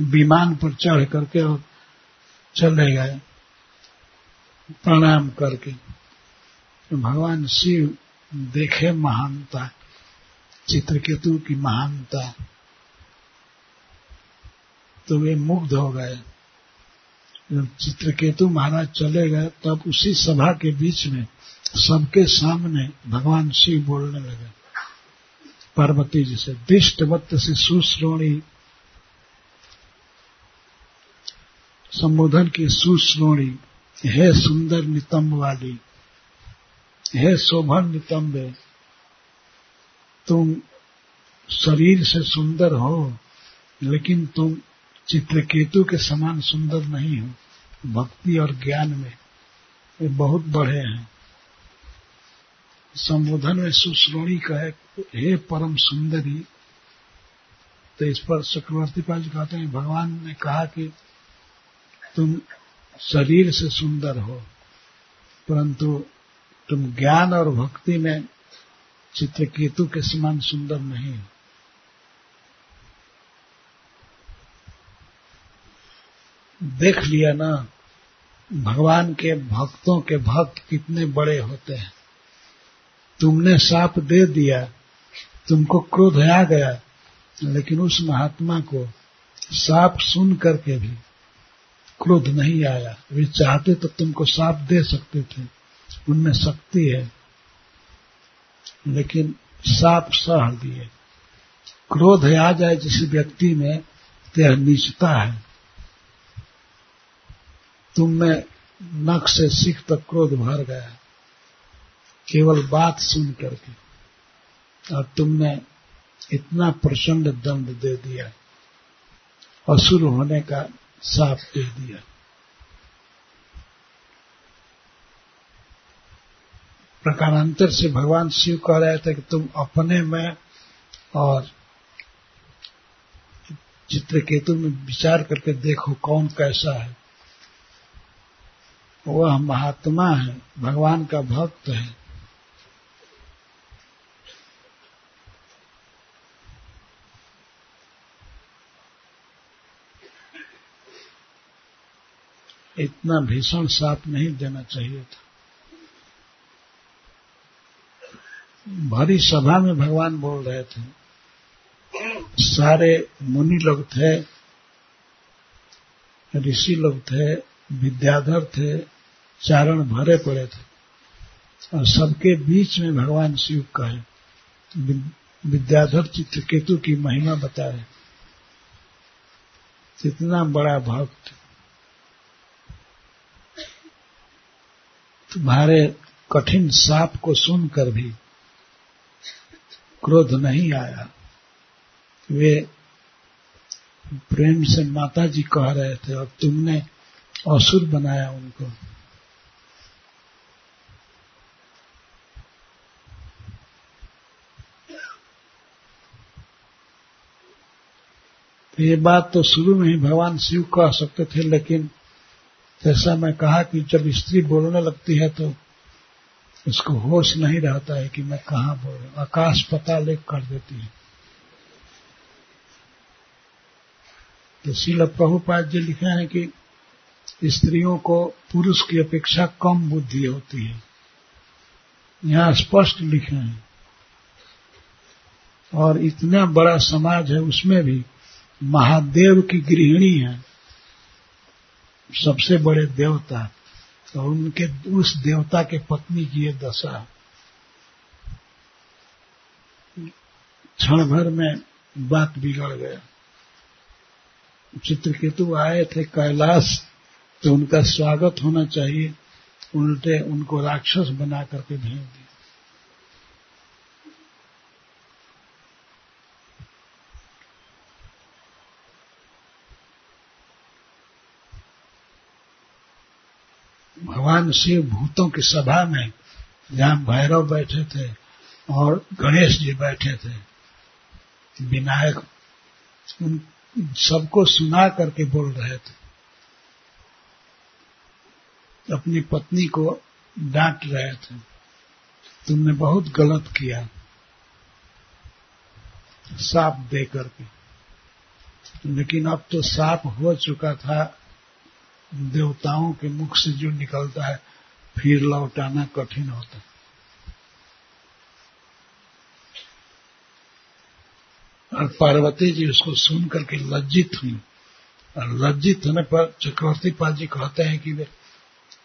विमान पर चढ़ करके और चले गए। प्रणाम करके। तो भगवान शिव देखे महानता, चित्रकेतु की महानता। तो वे मुग्ध हो गए। जब चित्रकेतु महाराज चले गए, तब उसी सभा के बीच में सबके सामने भगवान शिव बोलने लगे। पार्वती जी से, दिष्ट दिष्टवत्त से सुश्रोणी। संबोधन की सुश्रोणी, हे सुंदर नितंब वाली हे शोभन नितंब, तुम शरीर से सुंदर हो, लेकिन तुम चित्रकेतु के समान सुंदर नहीं हो। भक्ति और ज्ञान में वे बहुत बड़े हैं। संबोधन में सुश्रोणी कहे हे परम सुंदरी तो इस पर चक्रवर्ती पाल जी कहते हैं, भगवान ने कहा कि तुम शरीर से सुंदर हो, परंतु तुम ज्ञान और भक्ति में चित्रकेतु के समान सुंदर नहीं देख लिया ना, भगवान के भक्तों के भक्त कितने बड़े होते हैं। तुमने साप दे दिया, तुमको क्रोध आ गया, लेकिन उस महात्मा को साप सुन करके भी क्रोध नहीं आया। वे चाहते तो तुमको साप दे सकते थे, उनमें शक्ति है, लेकिन साप सह दिए। क्रोध आ जाए जिस व्यक्ति में यह नीचता है, तुम में नख से सिख तक क्रोध भर गया। केवल बात सुन करके और तुमने इतना प्रचंड दंड दे दिया, असुर होने का साफ़ दे दिया। प्रकारांतर से भगवान शिव कह रहे थे कि तुम अपने में और चित्रकेतु में विचार करके देखो कौन कैसा है। वह महात्मा है, भगवान का भक्त है। इतना भीषण साप नहीं देना चाहिए था। भरी सभा में भगवान बोल रहे थे, सारे मुनि लोग थे, ऋषि लोग थे, विद्याधर थे, चारण भरे पड़े थे। और सबके बीच में भगवान शिव कहे विद्याधर चित्रकेतु की महिमा बताए कितना बड़ा भक्त तुम्हारे कठिन साप को सुनकर भी क्रोध नहीं आया। वे प्रेम से माता जी कह रहे थे और तुमने असुर बनाया उनको। तो ये बात तो शुरू में ही भगवान शिव कह सकते थे, लेकिन जैसा मैं कहा कि जब स्त्री बोलने लगती है तो उसको होश नहीं रहता है कि मैं कहाँ बोल। रहा आकाश पता ले कर देती है। तो शिल प्रभुपाद जी लिखे हैं कि स्त्रियों को पुरुष की अपेक्षा कम बुद्धि होती है। यहाँ स्पष्ट लिखे हैं। और इतना बड़ा समाज है, उसमें भी महादेव की गृहिणी है। सबसे बड़े देवता तो उनके, उस देवता के पत्नी की ये दशा। क्षण भर में बात बिगड़ गया। चित्रकेतु आए थे कैलाश तो उनका स्वागत होना चाहिए। उल्टे उनको राक्षस बना करके भेज दिया। भगवान शिव भूतों की सभा में जहाँ भैरव बैठे थे और गणेश जी बैठे थे, विनायक उन सबको सुना करके बोल रहे थे। अपनी पत्नी को डांट रहे थे, तुमने बहुत गलत किया, साप दे करके। लेकिन अब तो साप हो चुका था देवताओं के मुख से जो निकलता है, फिर लौटाना कठिन होता है। और पार्वती जी उसको सुन करके लज्जित हुई। और लज्जित होने पर चक्रवर्ती पाल जी कहते हैं कि वे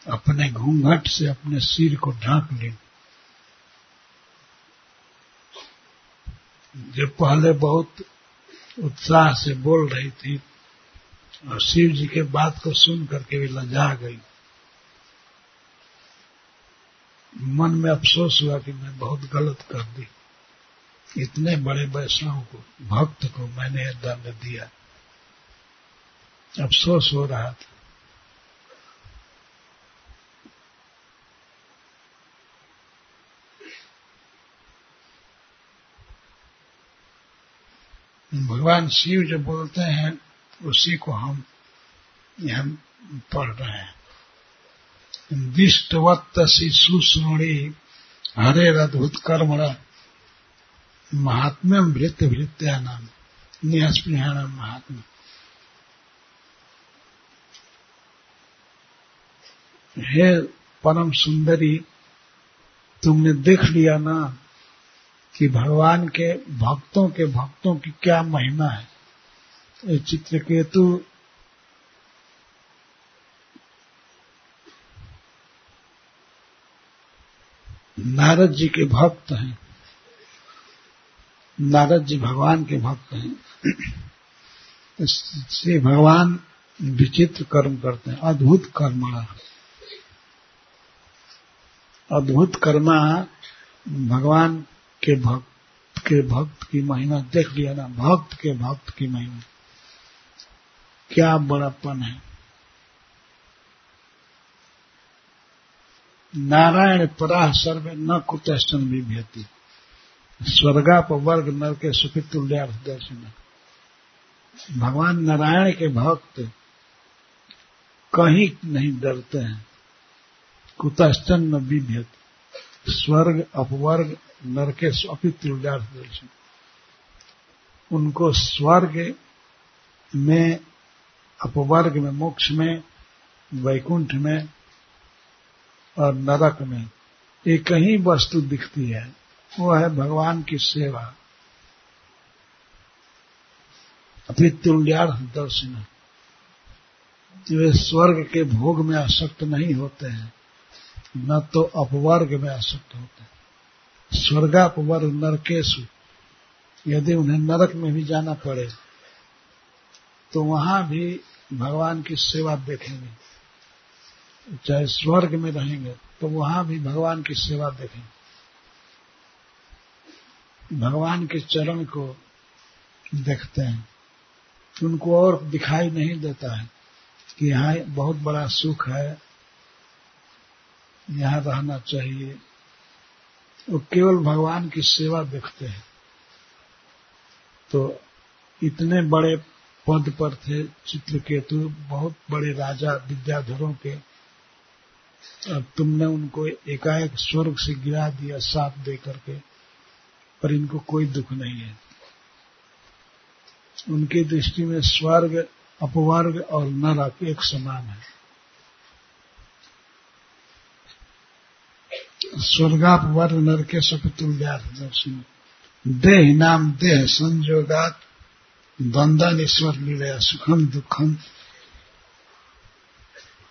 अपने घूंघट से अपने सिर को ढांक लें। जो पहले बहुत उत्साह से बोल रही थी और शिव जी के बात को सुन करके भी लजा गई। मन में अफसोस हुआ कि मैं बहुत गलत कर दी। इतने बड़े वैष्णव को, भक्त को मैंने दंड दिया। अफसोस हो रहा था। भगवान शिव जो बोलते हैं उसी को हम यहाँ पढ़ रहे हैं। दिष्टवत्त शिशु सुणी हरे अद्भुत कर्मणा महात्म्यम भृत्य भृत्या नाम निहस्पृहाणाम महात्मा हे परम सुंदरी, तुमने देख लिया ना कि भगवान के भक्तों के भक्तों की क्या महिमा है? चित्रकेतु। नारद जी के भक्त हैं। नारद जी भगवान के भक्त हैं। श्री भगवान विचित्र कर्म करते हैं, अद्भुत कर्मा अद्भुत कर्मा भगवान के भक्त के भक्त की महिमा, देख लिया ना, भक्त के भक्त की महिमा। क्या बड़ापन है? नारायण पराह सर्वे न कुतस्तन भी भेती स्वर्गाप वर्ग नर के सुखी तुल्यार्थ दर्शन। भगवान नारायण के भक्त कहीं नहीं डरते हैं। कुतस्तन न विभ्यत स्वर्ग अपवर्ग नरके अपी तुल्यार्थ दर्शन। उनको स्वर्ग में अपवर्ग में मोक्ष में वैकुंठ में और नरक में एक ही वस्तु दिखती है, वो है भगवान की सेवा। अपनी तुल्यार्थ दर्शन। वे स्वर्ग के भोग में आसक्त नहीं होते हैं, न तो अपवर्ग में आसक्त होते हैं। स्वर्गापवर्ग नरकेशु, यदि उन्हें नरक में भी जाना पड़े तो वहाँ भी भगवान की सेवा देखेंगे। चाहे स्वर्ग में रहेंगे तो वहाँ भी भगवान की सेवा देखेंगे। भगवान के चरण को देखते हैं। उनको और दिखाई नहीं देता है कि यहाँ बहुत बड़ा सुख है, यहाँ रहना चाहिए। वो केवल भगवान की सेवा देखते हैं। तो इतने बड़े पद पर थे चित्रकेतु, बहुत बड़े राजा विद्याधरों के। अब तुमने उनको एकाएक स्वर्ग से गिरा दिया साप दे करके, पर इनको कोई दुख नहीं है। उनकी दृष्टि में स्वर्ग, अपवर्ग और नरक एक समान है। स्वर्गापवर्ग नरके दर्शन। देह नाम देह संजोगात द्वंदन ईश्वर लीला सुखम दुखम।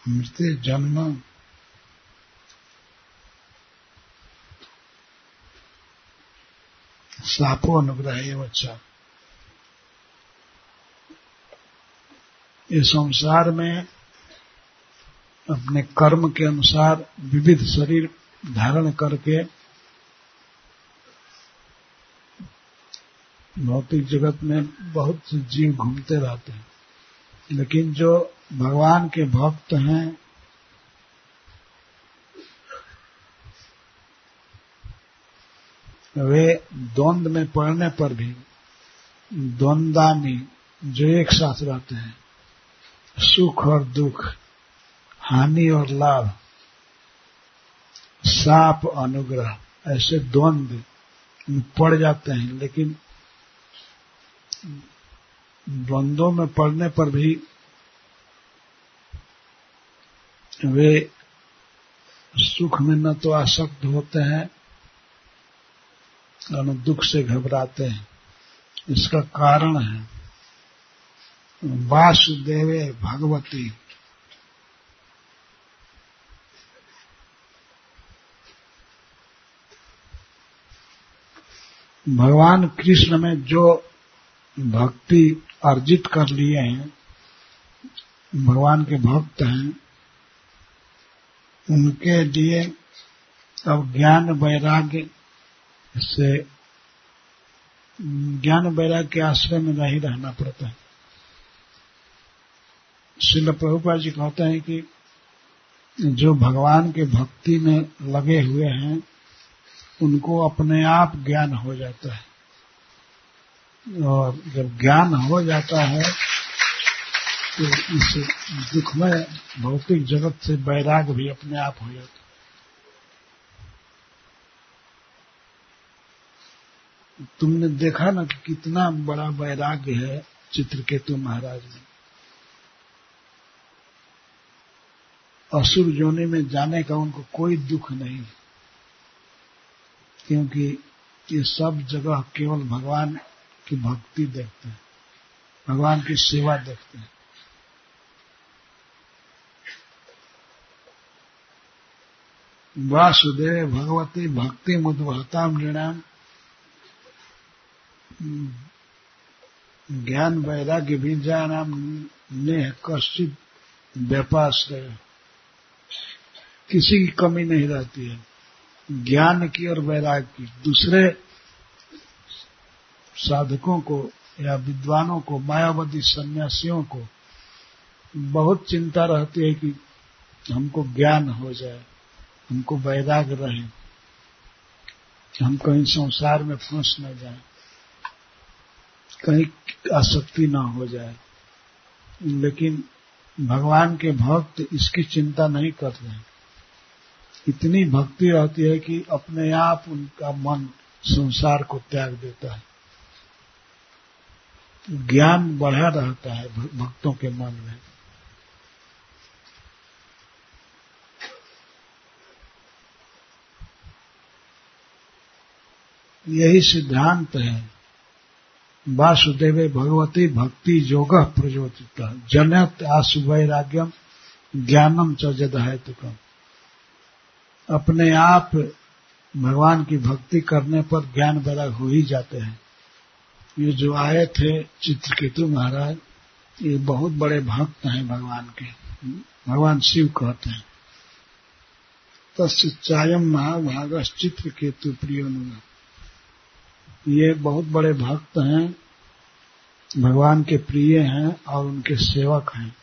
मृत्यु जन्म। सापो अनुग्रह अच्छा इस संसार में अपने कर्म के अनुसार विविध शरीर धारण करके भौतिक जगत में बहुत से जीव घूमते रहते हैं। लेकिन जो भगवान के भक्त हैं, वे द्वंद में पड़ने पर भी द्वंदानी जो एक साथ रहते हैं, सुख और दुख, हानि और लाभ, साप अनुग्रह, ऐसे द्वंद पड़ जाते हैं। लेकिन द्वंद्वों में पड़ने पर भी वे सुख में न तो आसक्त होते हैं और न दुख से घबराते हैं। इसका कारण है वासुदेवे भगवती। भगवान कृष्ण में जो भक्ति अर्जित कर लिए हैं, भगवान के भक्त हैं, उनके लिए अब ज्ञान वैराग्य से, ज्ञान वैराग्य के आश्रय में नहीं रहना पड़ता है। शिल प्रभुपा जी कहते हैं कि जो भगवान के भक्ति में लगे हुए हैं, उनको अपने आप ज्ञान हो जाता है। और जब ज्ञान हो जाता है तो इस दुख में भौतिक जगत से वैराग भी अपने आप हो जाता तुमने देखा ना कि कितना बड़ा वैराग्य है चित्रकेतु महाराज में। असुर जोने में जाने का उनको कोई दुख नहीं क्योंकि ये सब जगह केवल भगवान की भक्ति देखते हैं, भगवान की सेवा देखते हैं। वासुदेव भगवती भक्ति मुद्भता नृणाम ज्ञान वैराग्य बीजा नाम ने कश्चित व्यापाश्रय। किसी की कमी नहीं रहती है। ज्ञान की और वैराग्य की। दूसरे साधकों को या विद्वानों को, मायावती सन्यासियों को बहुत चिंता रहती है कि हमको ज्ञान हो जाए, हमको वैराग रहे हम कहीं संसार में फंस न जाए, कहीं आसक्ति न हो जाए। लेकिन भगवान के भक्त इसकी चिंता नहीं कर रहे इतनी भक्ति रहती है कि अपने आप उनका मन संसार को त्याग देता है। ज्ञान बढ़ा रहता है भक्तों के मन में। यही सिद्धांत है। वासुदेव भगवती भक्ति योग प्रज्योतित। जनत आशुवैराग्यम ज्ञानम च जद है तुकम अपने आप भगवान की भक्ति करने पर ज्ञान वैराग हो ही जाते हैं। ये जो आए थे चित्रकेतु महाराज, ये बहुत बड़े भक्त हैं भगवान के। भगवान शिव कहते हैं। तस्चायम महाभाग चित्रकेतु प्रिय ये बहुत बड़े भक्त हैं, भगवान के प्रिय हैं और उनके सेवक हैं।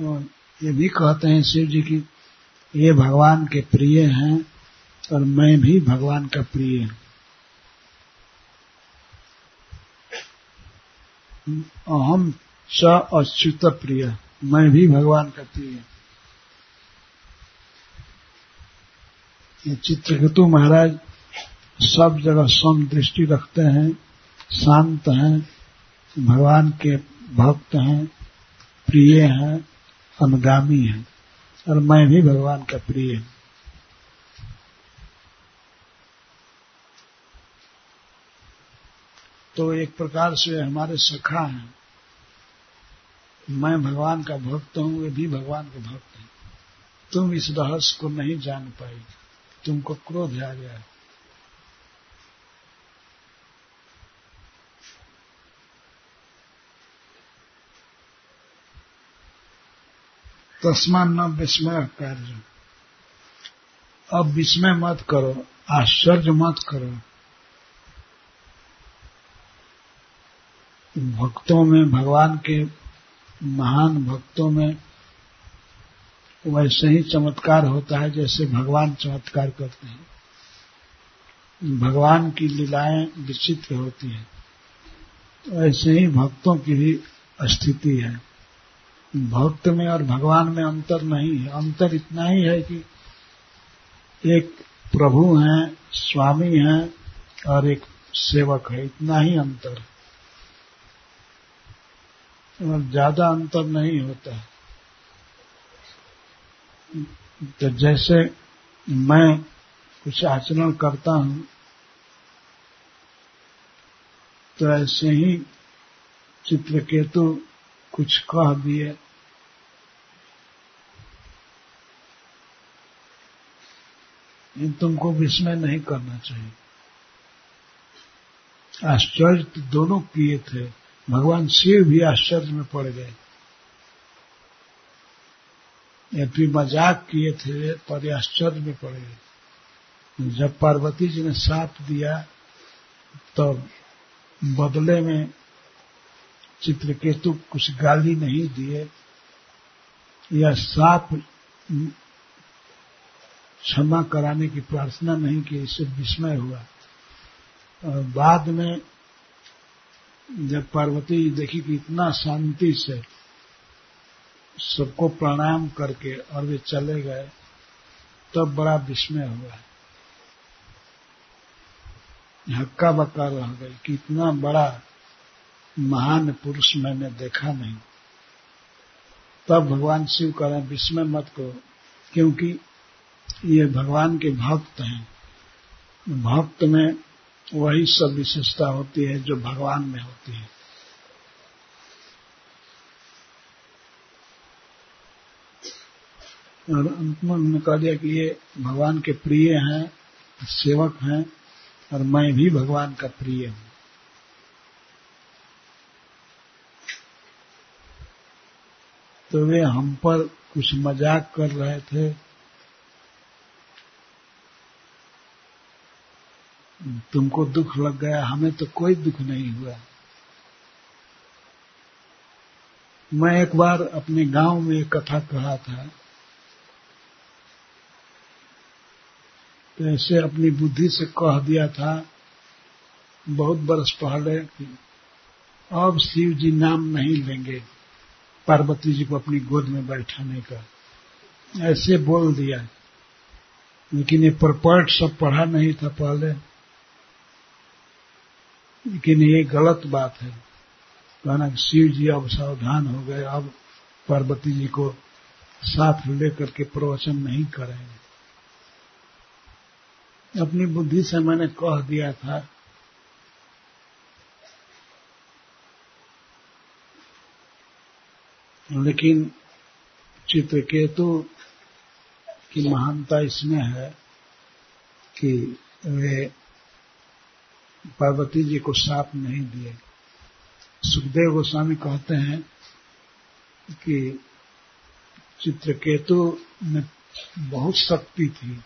और ये भी कहते हैं शिव जी की, ये भगवान के प्रिय हैं और मैं भी भगवान का प्रिय हूँ। अहम स अच्युत प्रिय, मैं भी भगवान का प्रिय चित्रकेतु महाराज सब जगह सम दृष्टि रखते हैं, शांत हैं, भगवान के भक्त हैं, प्रिय हैं। अनुगामी हैं और मैं भी भगवान का प्रिय हूँ। तो एक प्रकार से हमारे सखा हैं। मैं भगवान का भक्त हूँ, वे भी भगवान के भक्त हैं। तुम इस रहस्य को नहीं जान पाई तुमको क्रोध आ गया तस्मा न विस्मय कार्य। अब विस्मय मत करो, आश्चर्य मत करो। भक्तों में, भगवान के महान भक्तों में वैसे ही चमत्कार होता है जैसे भगवान चमत्कार करते हैं। भगवान की लीलाएँ विचित्र होती हैं। वैसे ही भक्तों की भी स्थिति है। भक्त में और भगवान में अंतर नहीं है। अंतर इतना ही है कि एक प्रभु हैं, स्वामी हैं और एक सेवक है। इतना ही अंतर। और ज़्यादा अंतर नहीं होता है। तो जैसे मैं कुछ आचरण करता हूँ तो ऐसे ही चित्रकेतु कुछ कह दिए। तुमको विस्मय नहीं करना चाहिए। आश्चर्य तो दोनों किए थे। भगवान शिव भी आश्चर्य में पड़ गए। या फिर मज़ाक किए थे, पर आश्चर्य में पड़ गए। जब पार्वती जी ने साप दिया तब तो बदले में चित्रकेतु कुछ गाली नहीं दिए, या साप क्षमा कराने की प्रार्थना नहीं की, इससे विस्मय हुआ। और बाद में जब पार्वती देखी कि इतना शांति से सबको प्रणाम करके और वे चले गए, तब बड़ा विस्मय हुआ। हक्का बक्का रह गई कि इतना बड़ा महान पुरुष मैंने देखा नहीं। तब भगवान शिव कह रहे विस्मय मत को क्योंकि ये भगवान के भक्त हैं। भक्त में वही सब विशेषता होती है जो भगवान में होती है। और अंत में उन्होंने कह दिया कि ये भगवान के प्रिय हैं, सेवक हैं, और मैं भी भगवान का प्रिय हूँ। तो वे हम पर कुछ मज़ाक कर रहे थे। तुमको दुख लग गया, हमें तो कोई दुख नहीं हुआ। मैं एक बार अपने गाँव में कथा कहा था। तो ऐसे अपनी बुद्धि से कह दिया था। बहुत बरस पहले अब शिव जी नाम नहीं लेंगे। पार्वती जी को अपनी गोद में बैठाने का। ऐसे बोल दिया। लेकिन ये परपट सब पढ़ा नहीं था पहले। लेकिन ये गलत बात है। कहना शिव जी अब सावधान हो गए। अब पार्वती जी को साथ लेकर के प्रवचन नहीं करेंगे। अपनी बुद्धि से मैंने कह दिया था लेकिन चित्रकेतु की महानता इसमें है कि वे पार्वती जी को साप नहीं दिए। सुखदेव गोस्वामी कहते हैं कि चित्रकेतु में बहुत शक्ति थी।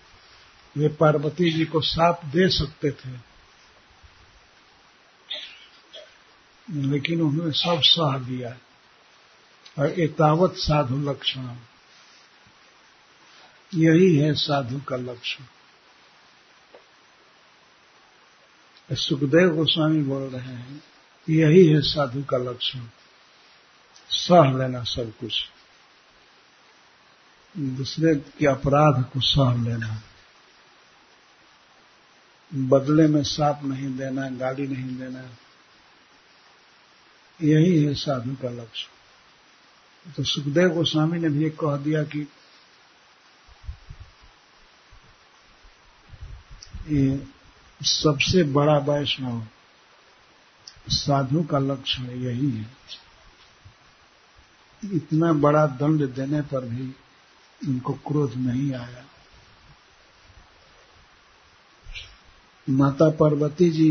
वे पार्वती जी को साप दे सकते थे। लेकिन उन्होंने सब सह दिया। और एतावत साधु लक्षण। यही है साधु का लक्षण। सुखदेव गोस्वामी बोल रहे हैं, यही है साधु का लक्षण। सह लेना सब कुछ। दूसरे के अपराध को सह लेना। बदले में साप नहीं देना, गाली नहीं देना। यही है साधु का लक्ष्य तो सुखदेव गोस्वामी ने भी कह दिया कि ये सबसे बड़ा वैष्णव साधु का लक्षण यही है। इतना बड़ा दंड देने पर भी उनको क्रोध नहीं आया। माता पार्वती जी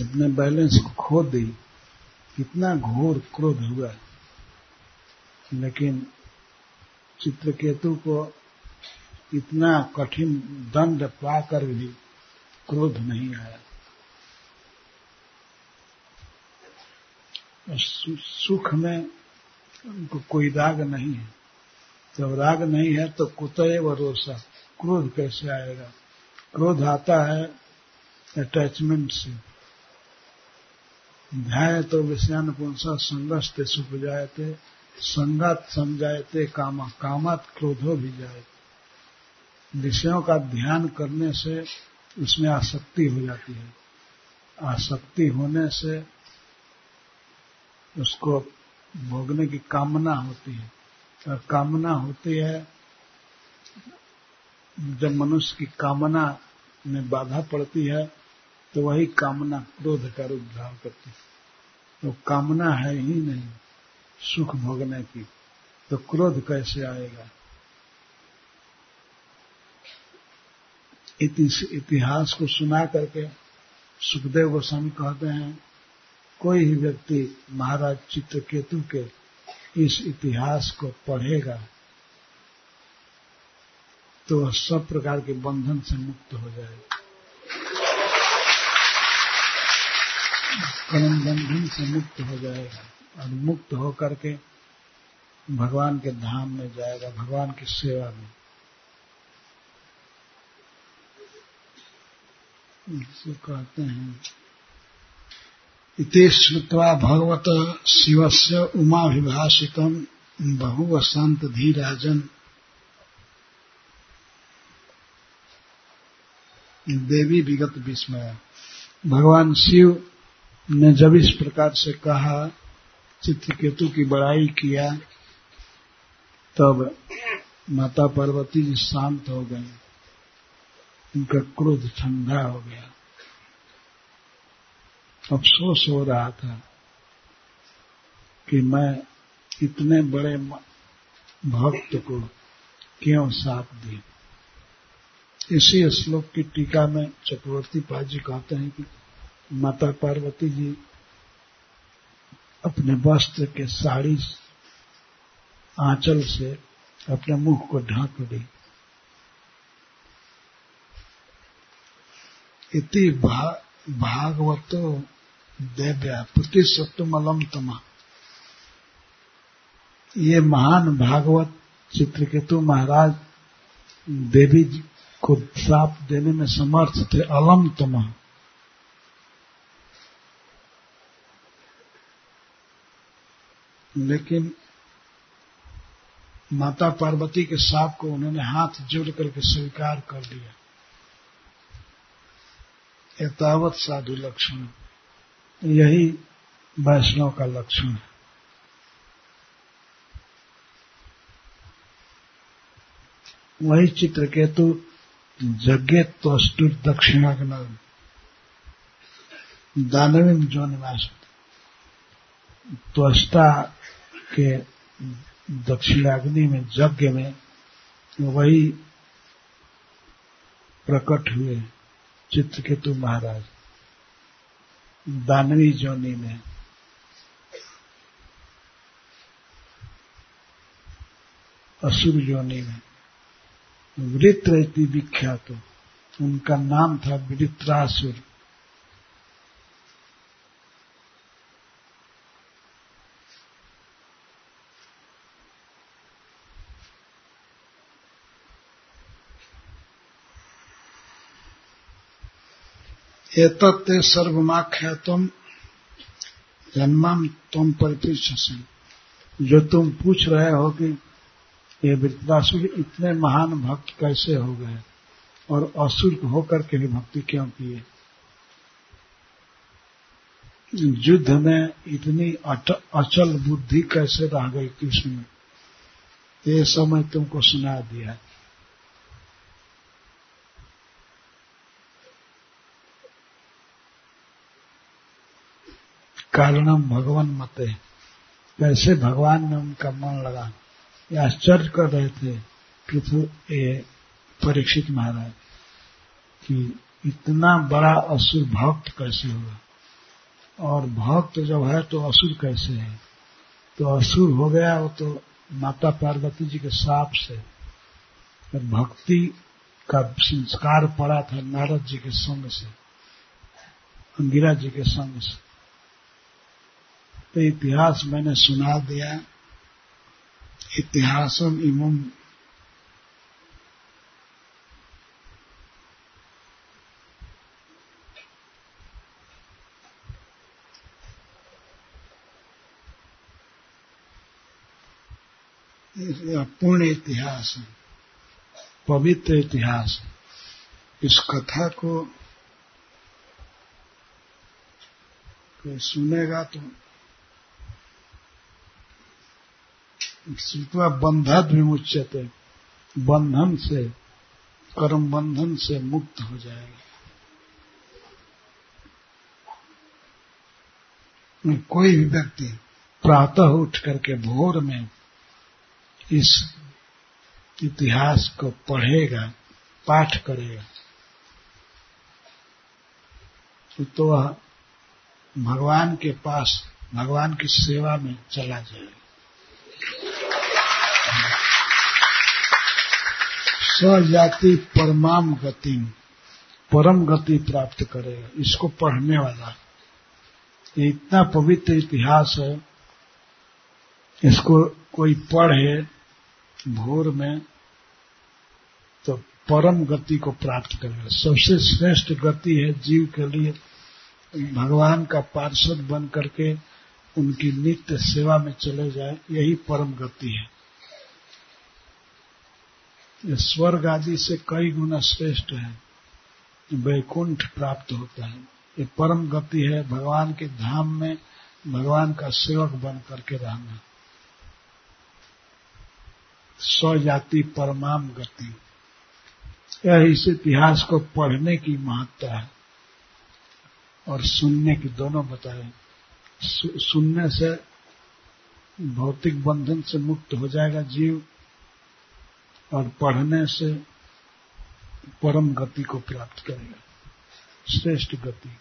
अपने बैलेंस को खो दी। कितना घोर क्रोध हुआ। लेकिन चित्रकेतु को इतना कठिन दंड पाकर भी क्रोध नहीं आया। सुख में उनको कोई राग नहीं है। जब राग नहीं है तो कुतय व रोसा, क्रोध कैसे आएगा? क्रोध आता है अटैचमेंट से। ध्याय तो विषयानुपुंसा संगस्ते सुख जाए थे संगत समझाते कामा कामत क्रोधो भी जाए विषयों का ध्यान करने से उसमें आसक्ति हो जाती है। आसक्ति होने से उसको भोगने की कामना होती है। और कामना होती है, जब मनुष्य की कामना में बाधा पड़ती है तो वही कामना क्रोध का रूप धारण करती है। तो कामना है ही नहीं। सुख भोगने की तो क्रोध कैसे आएगा? इतिहास को सुना करके सुखदेव गोस्वामी कहते हैं, कोई ही व्यक्ति महाराज चित्रकेतु के इस इतिहास को पढ़ेगा तो वह सब प्रकार के बंधन से मुक्त हो जाएगा। कर्म बंधन से मुक्त हो जाएगा। और मुक्त होकर के भगवान के धाम में जाएगा, भगवान की सेवा में। कहते हैं, इति श्रुत्वा भगवत शिवस्य उमाभिभाषितम बहु वसंत धीराजन देवी विगत विस्मय भगवान शिव ने जब इस प्रकार से कहा चित्रकेतु की बड़ाई किया, तब माता पार्वती जी शांत हो गए। उनका क्रोध ठंडा हो गया। अफसोस हो रहा था कि मैं इतने बड़े भक्त को क्यों साथ दी इसी श्लोक की टीका में चक्रवर्ती पाजी कहते हैं कि माता पार्वती जी अपने वस्त्र के साड़ी आंचल से अपने मुख को ढांक दी। इति भा, भागवतो देव्या पुति सत्तमलम तमा। ये महान भागवत चित्रकेतु महाराज देवी को श्राप देने में समर्थ थे अलम तमा। लेकिन माता पार्वती के साप को उन्होंने हाथ जोड़ करके स्वीकार कर लिया एतावत साधु लक्षण। यही वैष्णव का लक्षण है। वही चित्रकेतु दक्षिणा के दक्षिणाग्न। दानवी जो निवास त्वष्टा के दक्षिणाग्नि में, यज्ञ में वही प्रकट हुए चित्रकेतु महाराज। दानवी जोनी में। असुर जोनी में। वृत्र इति विख्यात। उनका नाम था वृत्रासुर एतत्ते सर्वमाख्यातम जन्मम तुम परिपृष्ठ जो तुम पूछ रहे हो कि ये वृत्रासुर इतने महान भक्त कैसे हो गए? और असुर होकर के भक्ति क्यों किए? युद्ध में इतनी अचल बुद्धि कैसे रह गई कृष्ण ये समय तुमको सुना दिया। कारणम भगवान मते। कैसे भगवान में उनका मन लगा? ये आश्चर्य कर रहे थे पृथ्वी परीक्षित महाराज कि इतना बड़ा असुर भक्त कैसे होगा? और भक्त जब है तो असुर कैसे है? तो असुर हो गया वो तो माता पार्वती जी के साप से। भक्ति का संस्कार पड़ा था नारद जी के संग से, अंगिरा जी के संग से। तो इतिहास मैंने सुना दिया इतिहासम इमम। पूर्ण इतिहास है। पवित्र इतिहास है। इस कथा को कोई सुनेगा तो श्रुतवा बंधत विमुच्यते। बंधन से, कर्म बंधन से मुक्त हो जाएगा। कोई भी व्यक्ति प्रातः उठ करके भोर में इस इतिहास को पढ़ेगा, पाठ करेगा तो वह भगवान के पास, भगवान की सेवा में चला जाएगा। स्वजाति परमाम गति, परम गति प्राप्त करेगा इसको पढ़ने वाला। ये इतना पवित्र इतिहास है, इसको कोई पढ़े भोर में तो परम गति को प्राप्त करेगा। सबसे श्रेष्ठ गति है जीव के लिए, भगवान का पार्षद बन करके उनकी नित्य सेवा में चले जाए, यही परम गति है। ये स्वर्ग आदि से कई गुना श्रेष्ठ है। वैकुंठ प्राप्त होता है। ये परम गति है। भगवान के धाम में भगवान का सेवक बन करके रहना। स्वजाति परमाम गति। यह इस इतिहास को पढ़ने की महत्ता है और सुनने की दोनों बताए। सुनने से भौतिक बंधन से मुक्त हो जाएगा जीव। और पढ़ने से परम गति को प्राप्त करेगा। श्रेष्ठ गति।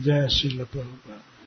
जय श्री प्रभुपाद